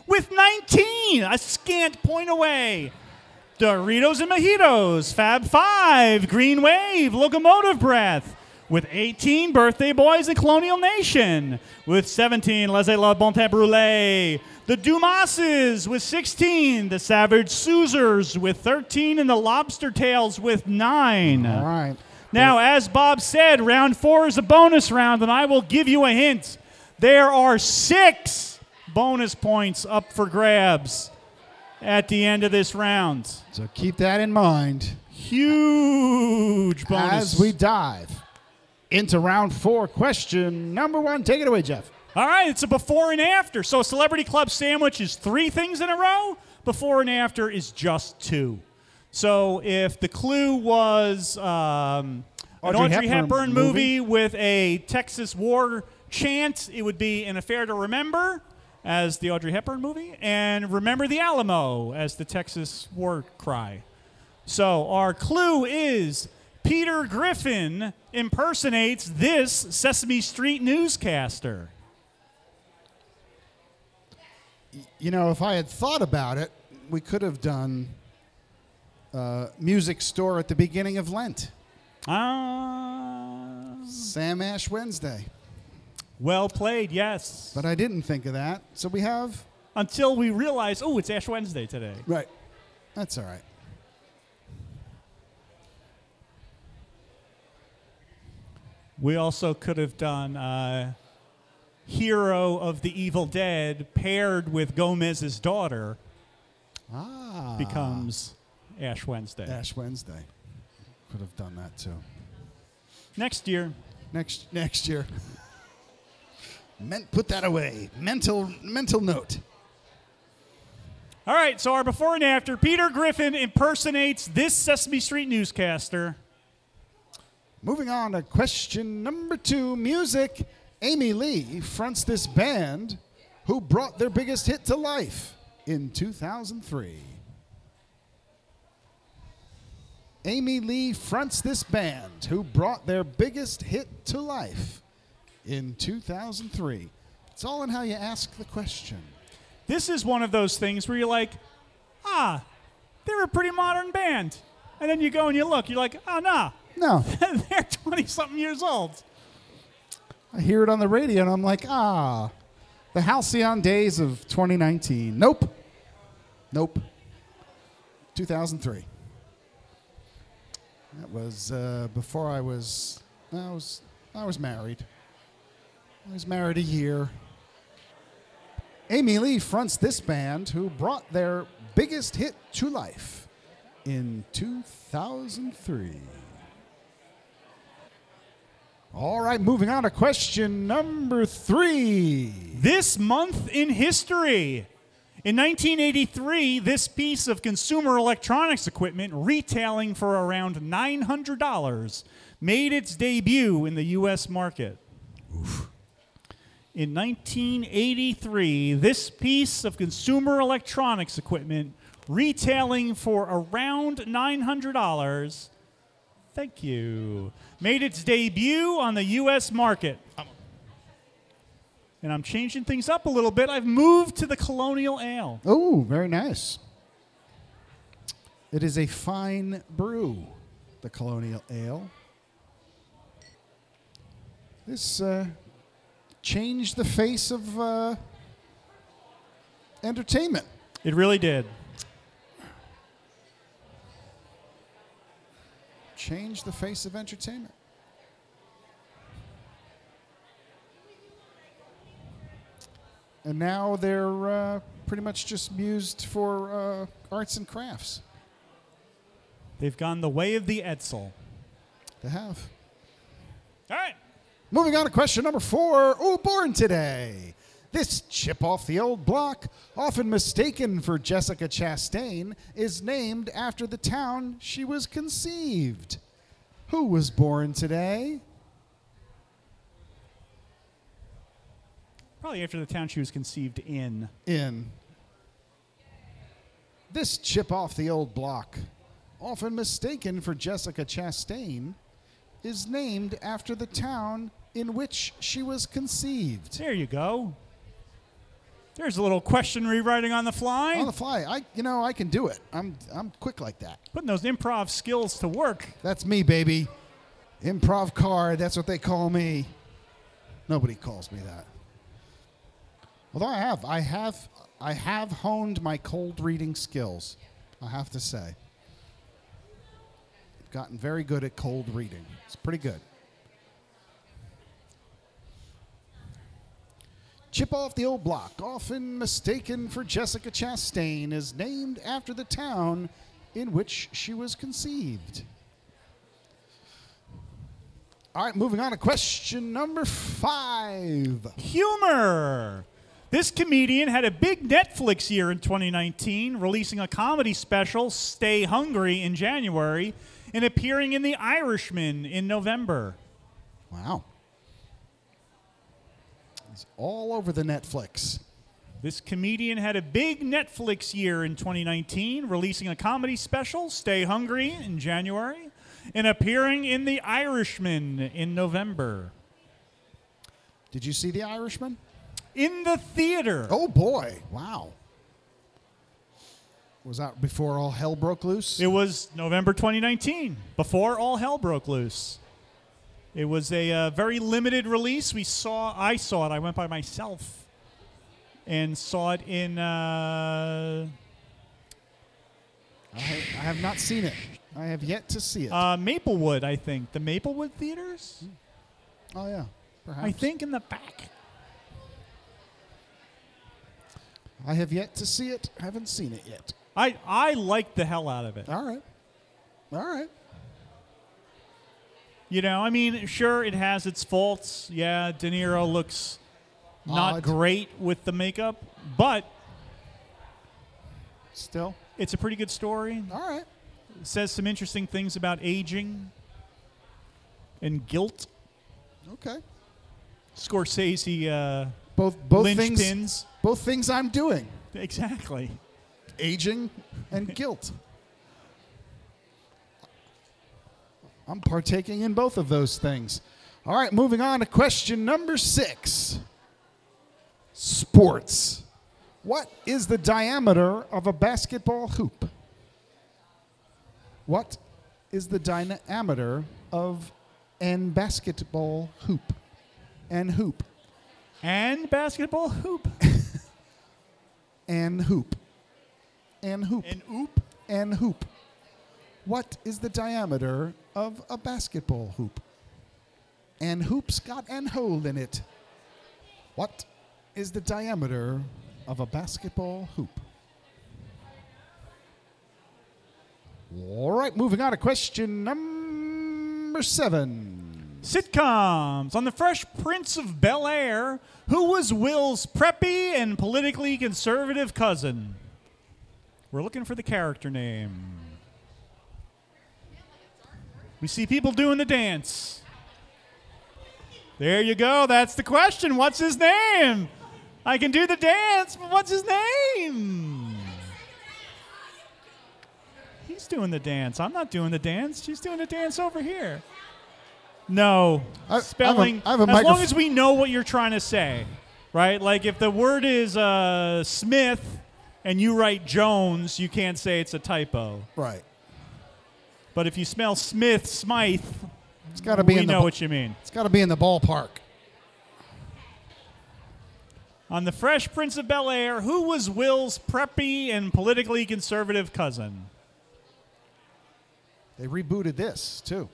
With 19, a scant point away, Doritos and Mojitos, Fab Five, Green Wave, Locomotive Breath. With 18, Birthday Boys and Colonial Nation. With 17, Les La Bonté Brûlée. The Dumases with 16. The Savage Soozers with 13. And the Lobster Tails with 9. All right. Now, as Bob said, round four is a bonus round, and I will give you a hint. There are six bonus points up for grabs at the end of this round. So keep that in mind Huge bonus. as we dive into round four. Question number one. Take it away, Jeff. All right, it's a before and after. So a Celebrity Club sandwich is three things in a row. Before and after is just two. So if the clue was um, an Audrey Audrey Hepburn Hepburn, movie. movie with a Texas war chant, it would be an affair to remember as the Audrey Hepburn movie, and Remember the Alamo as the Texas war cry. So our clue is Peter Griffin impersonates this Sesame Street newscaster. You know, if I had thought about it, we could have done uh, music store at the beginning of Lent. Ah, Sam Ash Wednesday. well played, yes. But I didn't think of that. So we have. Until we realize, oh, it's Ash Wednesday today. Right. That's all right. We also could have done uh, Hero of the Evil Dead paired with Gomez's daughter Ah. becomes Ash Wednesday. Ash Wednesday. Could have done that too. Next year, Next next year. Men- put that away. Mental mental note. All right, so our before and after Peter Griffin impersonates this Sesame Street newscaster. Moving on to question number two music. Amy Lee fronts this band who brought their biggest hit to life in 2003. Amy Lee fronts this band who brought their biggest hit to life in 2003. It's all in how you ask the question. This is one of those things where you're like, ah, they're a pretty modern band. And then you go and you look, you're like, oh, nah, No, they're 20 something years old. I hear it on the radio and I'm like, ah, the halcyon days of 2019. Nope. Nope. 2003. That was uh, before I was, I was, I was married. I was married a year. Amy Lee fronts this band who brought their biggest hit to life in 2003. All right, moving on to question number three. This month in history. In 1983, this piece of consumer electronics equipment, retailing for around $900, made its debut in the U.S. market. In 1983, this piece of consumer electronics equipment, retailing for around $900, thank you, made its debut on the U.S. market. And I'm changing things up a little bit. I've moved to the Colonial Ale. Oh, very nice. It is a fine brew, the Colonial Ale. This uh, changed the face of uh, entertainment. It really did. Changed the face of entertainment. And now they're uh, pretty much just used for uh, arts and crafts. They've gone the way of the Edsel. They have. All right. Moving on to question number four. Oh, born today. This chip off the old block, often mistaken for Jessica Chastain, is named after the town she was conceived. Who was born today? Probably after the town she was conceived in. In. This chip off the old block, often mistaken for Jessica Chastain, is named after the town in which she was conceived. There you go. There's a little question rewriting on the fly. On the fly, I you know I can do it. I'm I'm quick like that. Putting those improv skills to work. That's me, baby. Improv card, that's what they call me. Nobody calls me that. Although I have, I have, I have honed my cold reading skills. I have to say, I've gotten very good at cold reading. It's pretty good. Chip off the old block, often mistaken for Jessica Chastain, is named after the town in which she was conceived. All right, moving on to question number five. Humor. This comedian had a big Netflix year in 2019, releasing a comedy special, Stay Hungry, in January, and appearing in The Irishman in November. Wow. It's all over the Netflix. This comedian had a big Netflix year in 2019, releasing a comedy special, Stay Hungry, in January, and appearing in The Irishman in November. Did you see The Irishman? In the theater. Oh boy! Wow. Was that before all hell broke loose? It was November 2019, before all hell broke loose. It was a uh, very limited release. We saw, I saw it. I went by myself and saw it in. Uh, I, I have not seen it. I have yet to see it. uh, Maplewood, I think. The Maplewood theaters? oh yeah, perhaps. I think in the back. I have yet to see it. Haven't seen it yet. I, I liked the hell out of it. All right. All right. You know, I mean, sure, it has its faults. Yeah, De Niro looks not Odd. great with the makeup, but Still. it's a pretty good story. All right. It says some interesting things about aging and guilt. Okay. Scorsese uh, Both both things. pins. Both things I'm doing. Exactly. Aging and guilt. I'm partaking in both of those things. All right, moving on to question number six. Sports. What is the diameter of a basketball hoop? What is the diameter of an basketball hoop? And hoop. And basketball hoop. And hoop. And hoop. And oop. and hoop. What is the diameter of a basketball hoop? And hoop's got an hole in it. What is the diameter of a basketball hoop? All right, moving on to question number seven. Sitcoms. On The Fresh Prince of Bel Air, who was Will's preppy and politically conservative cousin? We're looking for the character name. We see people doing the dance. There you go. That's the question. What's his name? I can do the dance, but what's his name? He's doing the dance. I'm not doing the dance. She's doing the dance over here. No. I- I have a- Spelling. Have as long as we know what you're trying to say, right? Like if the word is uh, Smith and you write Jones, you can't say it's a typo. Right. But if you smell Smith, Smythe, It's got to be we in the know what you mean. It's got to be in the ballpark. On The Fresh Prince of Bel Air, who was Will's preppy and politically conservative cousin? They rebooted this too.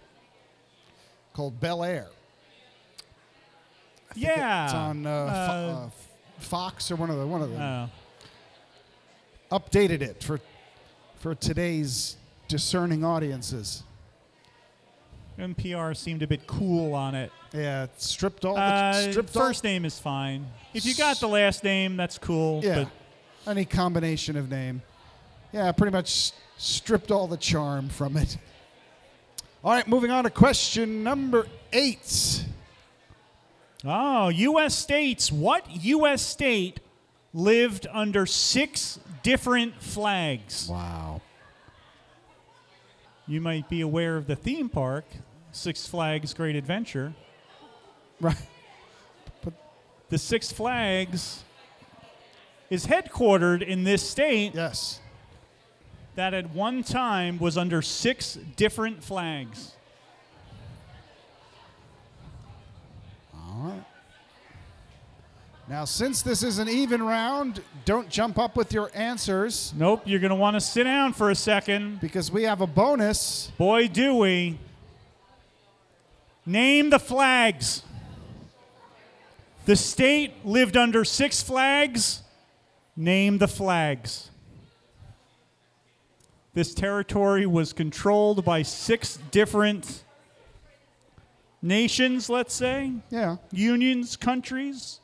Called Bel Air. Yeah. It's on uh, Uh, uh, Fox or one of the one of them. oh. updated it for for today's discerning audiences. NPR seemed a bit cool on it. Yeah, it stripped all the Uh, stripped all- first name is fine. If you got the last name, that's cool. Yeah, But any combination of name. Yeah, pretty much stripped all the charm from it. All right, moving on to question number eight. Oh, U.S. states. What U.S. state lived under six different flags? Wow. You might be aware of the theme park, Six Flags Great Adventure. Right. But The Six Flags is headquartered in this state Yes. that at one time was under six different flags. All right. Now, since this is an even round, don't jump up with your answers Nope, you're going to want to sit down for a second. because we have a bonus. Boy, do we. Name the flags. The state lived under six flags. Name the flags. This territory was controlled by six different nations, let's say, Yeah. unions, countries.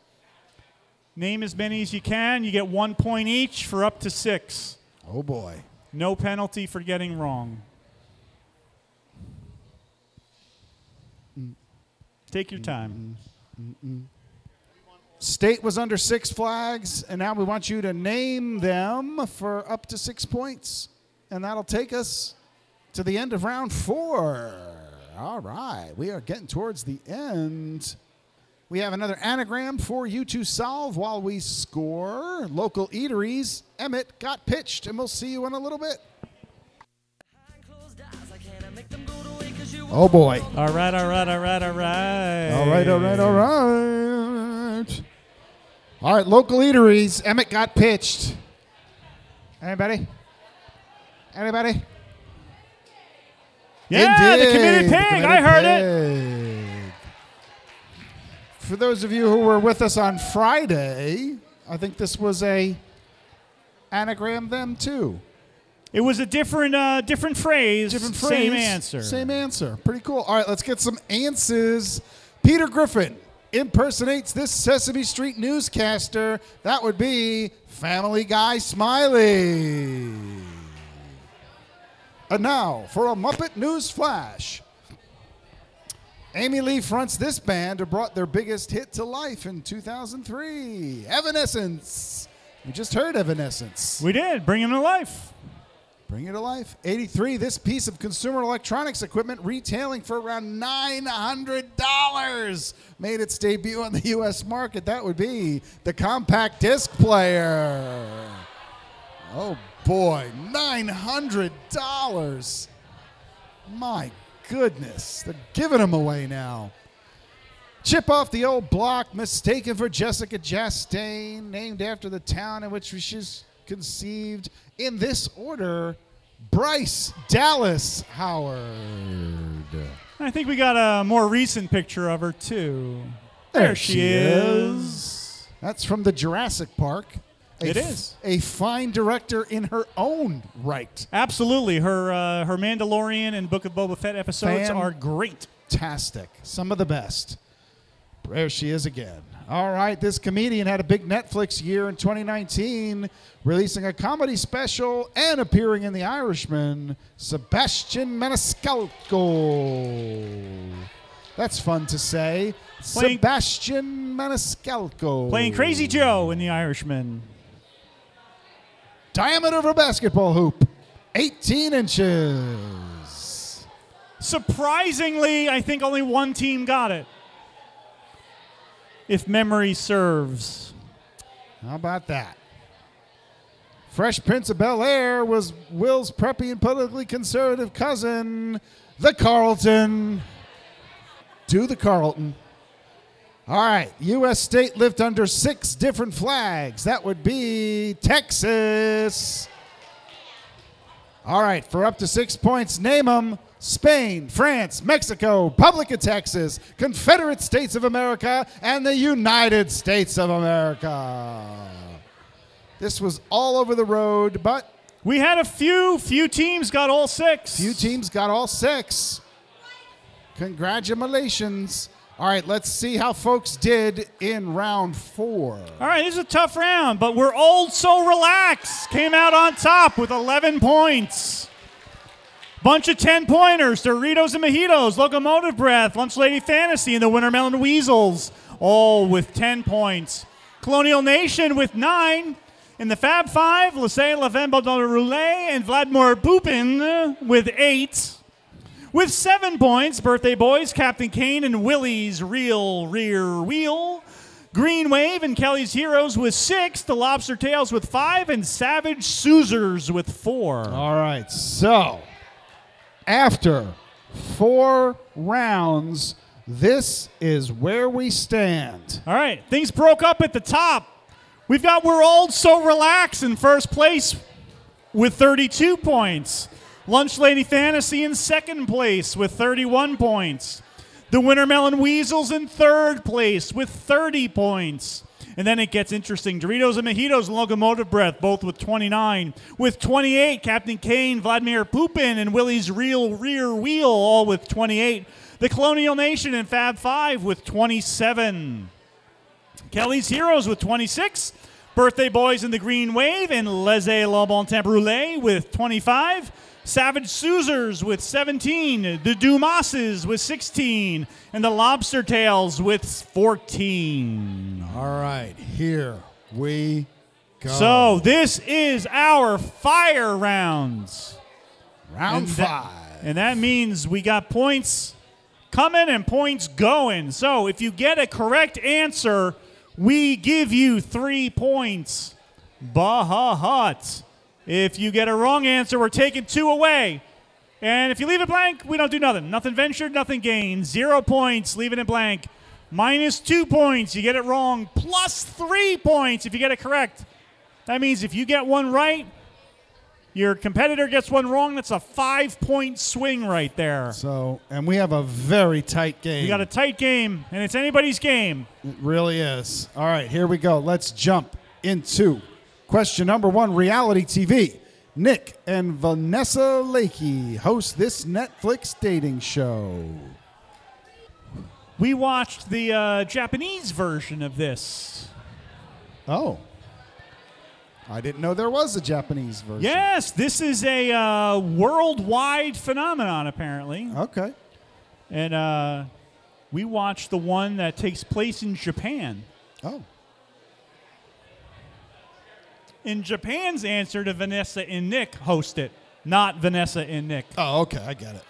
Name as many as you can. You get one point each for up to six. Oh, boy. No penalty for getting wrong. Take your time. State was under six flags, and now we want you to name them for up to six points. And that'll take us to the end of round four. All right, we are getting towards the end. We have another anagram for you to solve while we score. Local eateries, Emmett got pitched, and we'll see you in a little bit. Oh boy. All right, all right, all right, all right. All right, all right, all right. All right, local eateries. Emmett got pitched. Anybody? Anybody? Yeah, the committed pig. the I heard it. For those of you who were with us on Friday, I think this was a anagram them too. It was a different, uh, different phrase. Different phrase. Same answer. Same answer. Pretty cool. All right, let's get some answers. Peter Griffin impersonates this Sesame Street newscaster. That would be Family Guy Smiley. And now for a Muppet News Flash. Amy Lee fronts this band who brought their biggest hit to life in 2003 Evanescence. We just heard Evanescence. We did. Bring him to life. Bring it to life. 83, this piece of consumer electronics equipment retailing for around $900 made its debut on the U.S. market. That would be the compact disc player. Oh boy, $900. My goodness, they're giving them away now. Chip off the old block, mistaken for Jessica Chastain, named after the town in which she was conceived. In this order, Bryce Dallas Howard. I think we got a more recent picture of her too. There, she, is. That's from the Jurassic Park. It f- is. a fine director in her own right. Absolutely. Her uh, her Mandalorian and Book of Boba Fett episodes Fan- are great. fantastic. Some of the best. There she is again. All right, this comedian had a big Netflix year in 2019, releasing a comedy special and appearing in The Irishman, Sebastian Maniscalco. That's fun to say. Playing- Sebastian Maniscalco. Playing Crazy Joe in The Irishman. Diameter of a basketball hoop, 18 inches. Surprisingly, I think only one team got it. If memory serves. How about that? Fresh Prince of Bel Air was Will's preppy and politically conservative cousin, the Carlton. To the Carlton. All right, U.S. state lived under six different flags. That would be Texas. All right, for up to six points, name them Spain, France, Mexico, Republic of Texas, Confederate States of America, and the United States of America. This was all over the road, but We had a few, few teams got all six. few teams got all six. Congratulations. All right, let's see how folks did in round four. All right, this is a tough round, but we're old so relaxed. Came out on top with 11 points. Bunch of 10 pointers Doritos and Mojitos, Locomotive Breath, Lunch Lady Fantasy, and the Wintermelon Weasels, all with 10 points. Colonial Nation with 9. In the Fab Five, Vembo de Roulet and Vladimir Pupin with 8. With seven points, Birthday Boys, Captain Kane, and Willie's Real Rear Wheel. Green Wave and Kelly's Heroes with six. The Lobster Tails with five. And Savage Soozers with four. All right, so after four rounds, this is where we stand. All right, things broke up at the top. We've got We're Old So Relaxed in first place with 32 points. Lunch Lady Fantasy in second place with 31 points. The Wintermelon Weasels in third place with 30 points. And then it gets interesting. Doritos and Mojitos and Locomotive Breath, both with 29. With 28, Captain Kane, Vladimir Pupin, and Willie's Real Rear Wheel, all with 28. The Colonial Nation and Fab Five with 27. Kelly's Heroes with 26. Birthday Boys in the Green Wave and Laissez Le Bon Temps Rouler with 25. Savage Soozers with 17. The Dumases with 16. And the Lobster Tails with 14. All right, here we go. So this is our fire rounds. round And that- five. and that means we got points coming and points going. So if you get a correct answer, we give you three points. Baha hut. If you get a wrong answer, we're taking two away. And if you leave it blank, we don't do nothing. Nothing ventured, nothing gained. Zero points, leaving it blank. Minus two points, you get it wrong. Plus three points if you get it correct. That means if you get one right, your competitor gets one wrong, that's a five point swing right there. So, and we have a very tight game. We got a tight game, and it's anybody's game. It really is. All right, here we go. Let's jump into question number one reality TV. Nick and Vanessa Lachey host this Netflix dating show. We watched the uh, Japanese version of this. Oh. I didn't know there was a Japanese version. Yes, this is a uh, worldwide phenomenon, apparently. Okay. And uh, we watched the one that takes place in Japan. Oh. In Japan's answer to Vanessa and Nick host it, not Vanessa and Nick. Oh, okay. I get it.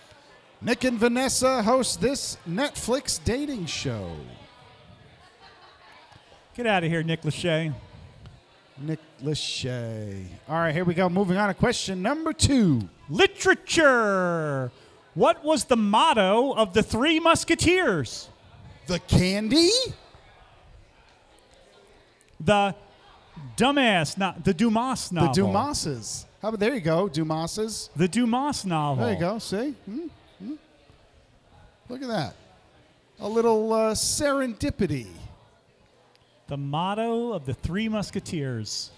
Nick and Vanessa host this Netflix dating show. Get out of here, Nick Lachey. Nick Lachey. All right, here we go. Moving on to question number two. Literature. What was the motto of the Three Musketeers? The candy? The dumbass, not the Dumas novel. The Dumases. How about there you go, Dumases. The Dumas novel. There you go. See? Hmm? Hmm? Look at that. A little uh, serendipity. The motto of the Three Musketeers.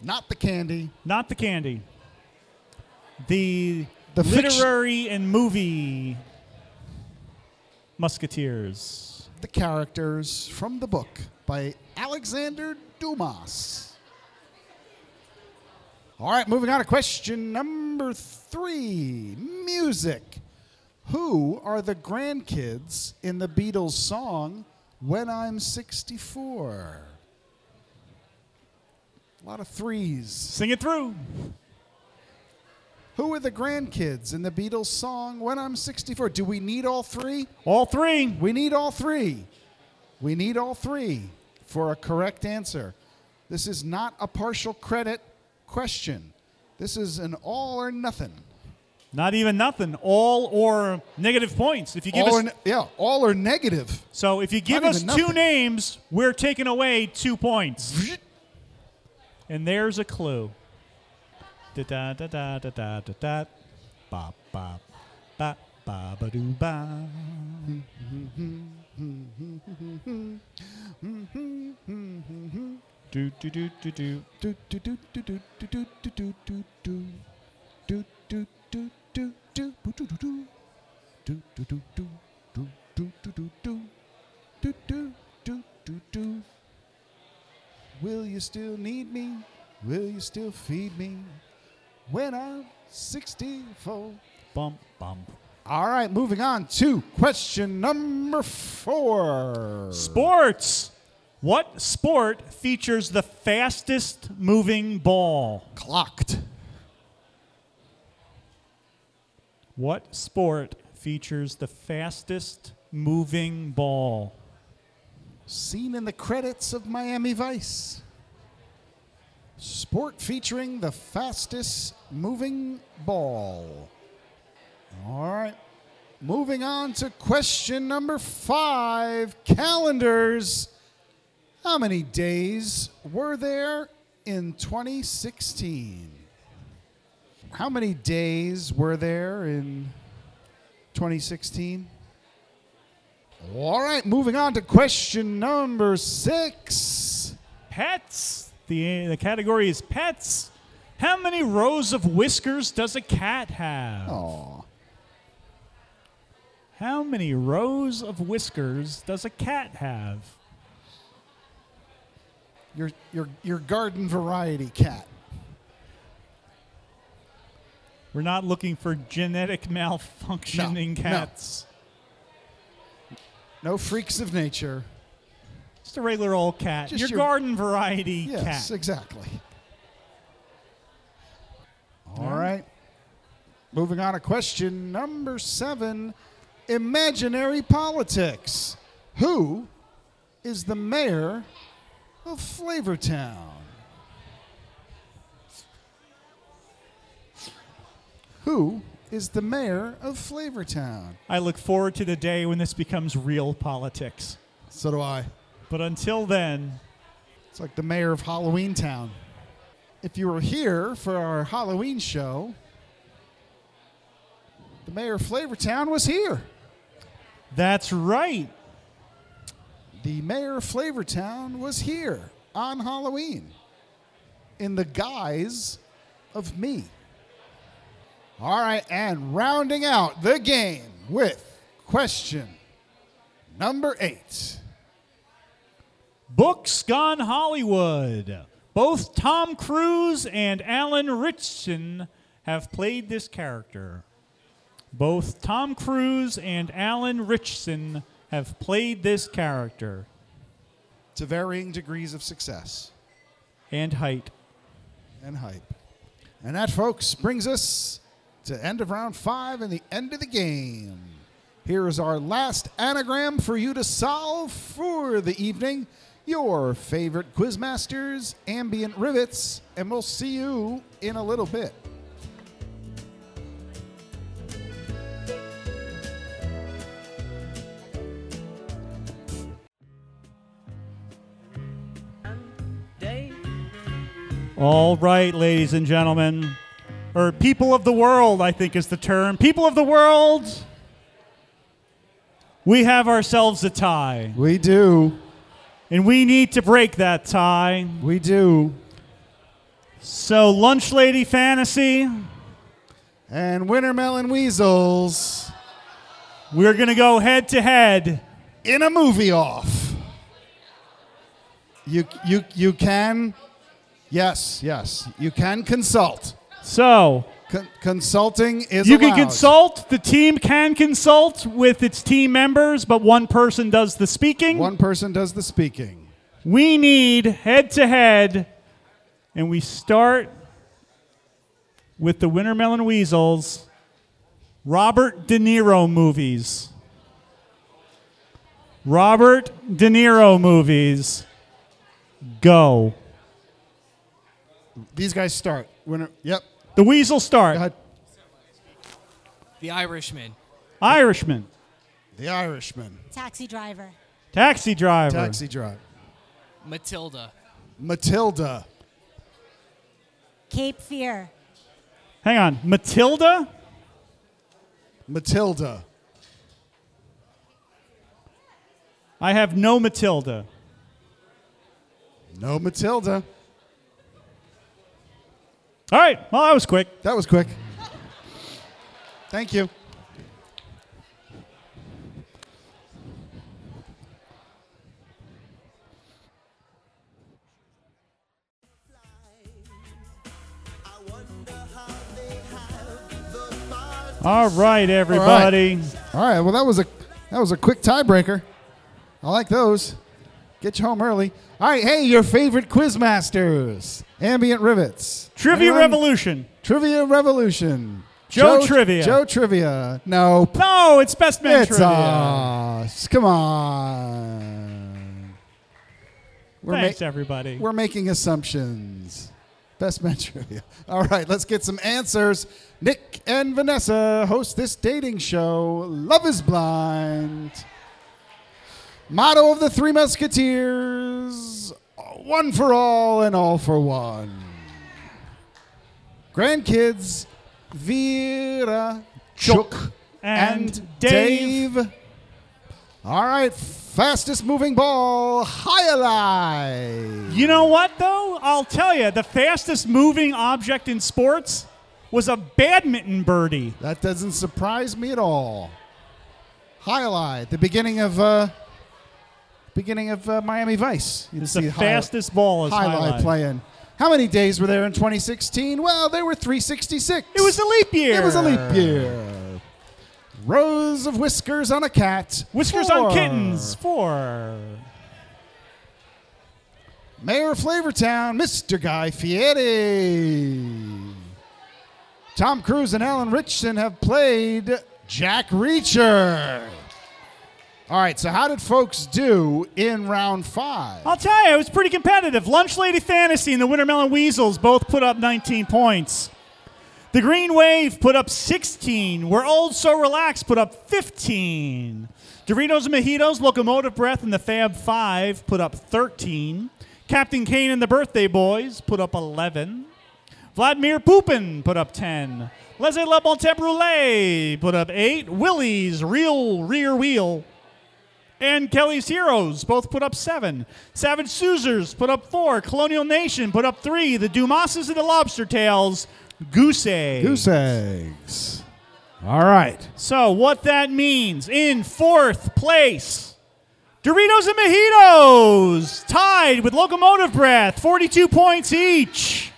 Not the candy. Not the candy. The, The fiction- literary and movie Musketeers. The characters from the book by Alexander Dumas. All right, moving on to question number three music. Who are the grandkids in the Beatles song When I'm 64? A lot of threes. Sing it through. Who are the grandkids in the Beatles song When I'm 64? Do we need all three? All three. We need all three. We need all three for a correct answer. This is not a partial credit question. This is an all or nothing. Not even nothing. All or negative points. If you give all us ne- yeah, all or negative. So if you give us two names, we're taking away two points. and there's a clue. Da da da da da da da da. Ba ba ba ba ba doo ba. Hmm, hmm, hmm. Do do do do do. Do, do, do, do, do, do, do, do, do, do, do. Do, do, do, do, do, do, do, do. Do, do do do do do do do do do do do. Will you still need me? Will you still feed me when I'm 64? Bump, bump. All right, moving on to question number four. Sports. What sport features the fastest moving ball? Clocked. What sport features the fastest moving ball? Seen in the credits of Miami Vice. Sport featuring the fastest moving ball. All right. Moving on to question number five calendars. How many days were there in 2016? How many days were there in 2016? All right, moving on to question number six. Pets. The, the category is pets. How many rows of whiskers does a cat have? Oh, How many rows of whiskers does a cat have? your your your garden variety cat. We're not looking for genetic malfunctioning No, no. cats. No freaks of nature. Just a regular old cat. Your, your- garden variety Yes, cat. exactly. All right. Moving on to question number seven Imaginary politics. Who is the mayor of Flavortown? Who is the mayor of Flavortown? I look forward to the day when this becomes real politics. So do I. But until then, It's like the mayor of Halloween Town. If you were here for our Halloween show, the mayor of Flavortown was here. That's right. The mayor of Flavortown was here on Halloween in the guise of me. All right, and rounding out the game with question number eight. Books Gone Hollywood. Both Tom Cruise and Alan Ritchson have played this character. Both Tom Cruise and Alan Ritchson have played this character. To varying degrees of success. And height. and hype. And that, folks, brings us to end of round five and the end of the game. Here is our last anagram for you to solve for the evening. Your favorite quizmasters, ambient rivets, and we'll see you in a little bit. All right, ladies and gentlemen, or people of the world, I think is the term. People of the world, we have ourselves a tie, We do. and we need to break that tie. We do. So, Lunch Lady Fantasy, And Wintermelon Weasels we're going to go head to head. in a movie off. You, you, you can, yes, yes, you can consult. So, Con- consulting is you can allowed. consult, the team can consult with its team members, but one person does the speaking. One person does the speaking. We need head to head, and we start with the Wintermelon Weasels, Robert De Niro movies. Robert De Niro movies. Go. These guys start. Winter. Yep. The Weasel Go start. ahead. The Irishman. Irishman. The Irishman. Taxi driver. Taxi driver. Taxi driver. Matilda. Matilda. Cape Fear. Hang on. Matilda? Matilda. I have no Matilda. No Matilda. All right. Well, that was quick. That was quick. Thank you. All right, everybody. All right. All right. Well, that was a that was a quick tiebreaker. I like those. Get you home early. All right. Hey, your favorite quiz masters. Ambient rivets. Trivia Anyone? Revolution. Trivia Revolution. Joe Trivia. Joe Trivia. No. No, it's Best Man It's Trivia. us. Come on. We're, ma- Thanks, everybody. we're making assumptions. Best man trivia. All right, let's get some answers. Nick and Vanessa host this dating show, Love is Blind. Motto of the Three Musketeers one for all and all for one. Grandkids, Vera, Chuck, and and Dave. Dave. All right, fastest moving ball, alive. You know what, though? I'll tell you, the fastest moving object in sports was a badminton birdie. That doesn't surprise me at all. Jai alai the beginning of uh, beginning of uh, Miami Vice. You It's see the fastest ball is jai alai playing. How many days were there in 2016? Well, there were 366. It was a leap year. It was a leap year. Rows of whiskers on a cat. Whiskers Four. on kittens. Four. Mayor of Flavortown, Mr. Guy Fieri. Tom Cruise and Alan Richardson have played Jack Reacher. All right, so how did folks do in round five? I'll tell you, it was pretty competitive. Lunch Lady Fantasy and the Wintermelon Weasels both put up 19 points. The Green Wave put up 16. We're Old So Relaxed put up 15. Doritos and Mojitos, Locomotive Breath, and the Fab Five put up 13. Captain Kane and the Birthday Boys put up 11. Vladimir Poopin put up 10. Leslie Le Bon Temps Brûlé put up 8. Willie's Real Rear Wheel and Kelly's Heroes both put up seven. Savage Sousers put up four. Colonial Nation put up three. The Dumases and the Lobster Tails, Goose eggs. Goose eggs. All right. So what that means in fourth place, Doritos and Mojitos tied with Locomotive Breath, 42 points each.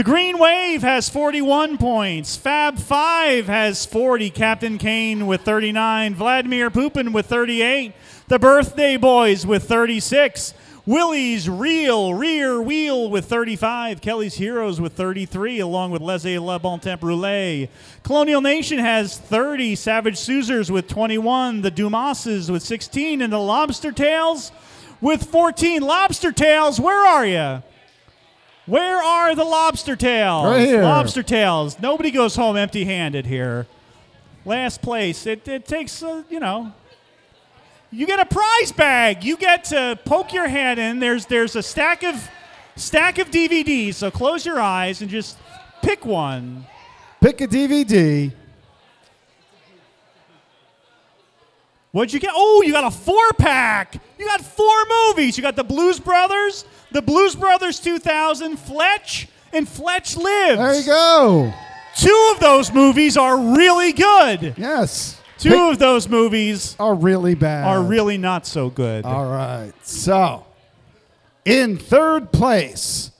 The Green Wave has 41 points. Fab 5 has 40. Captain Kane with 39. Vladimir Poopin with 38. The Birthday Boys with 36. Willie's Real Rear Wheel with 35. Kelly's Heroes with 33, along with Les Le Bon Temps Brûlé. Colonial Nation has 30. Savage Sousers with 21. The Dumases with 16. And the Lobster Tails with 14. Lobster Tails, where are you? Where are the lobster tails? Right here. Lobster tails. Nobody goes home empty handed here. Last place. It, it takes, uh, you know, you get a prize bag. You get to poke your hand in. There's there's a stack of stack of DVDs. So close your eyes and just pick one. Pick a DVD. What'd you get? Oh, you got a four pack. You got four movies. You got the Blues Brothers, the Blues Brothers 2000, Fletch, and Fletch Lives. There you go. Two of those movies are really good. Yes. Two Pick- of those movies are really bad. are really not so good. All right. So, in third place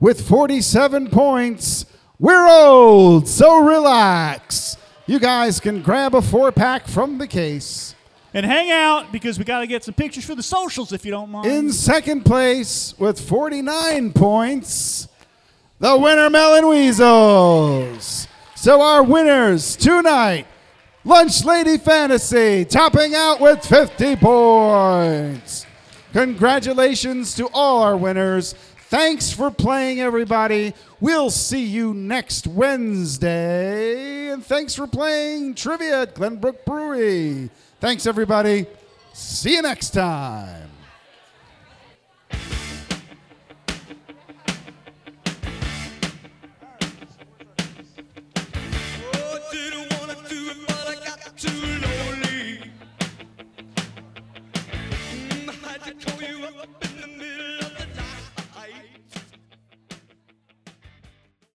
with 47 points, we're old, so relax. You guys can grab a four pack from the case. And hang out because we got to get some pictures for the socials if you don't mind. In second place with 49 points, the Winter Melon Weasels. So our winners tonight, Lunch Lady Fantasy, topping out with 50 points. Congratulations to all our winners. Thanks for playing, everybody. We'll see you next Wednesday. And thanks for playing Trivia at Glenbrook Brewery. Thanks, everybody. See you next time.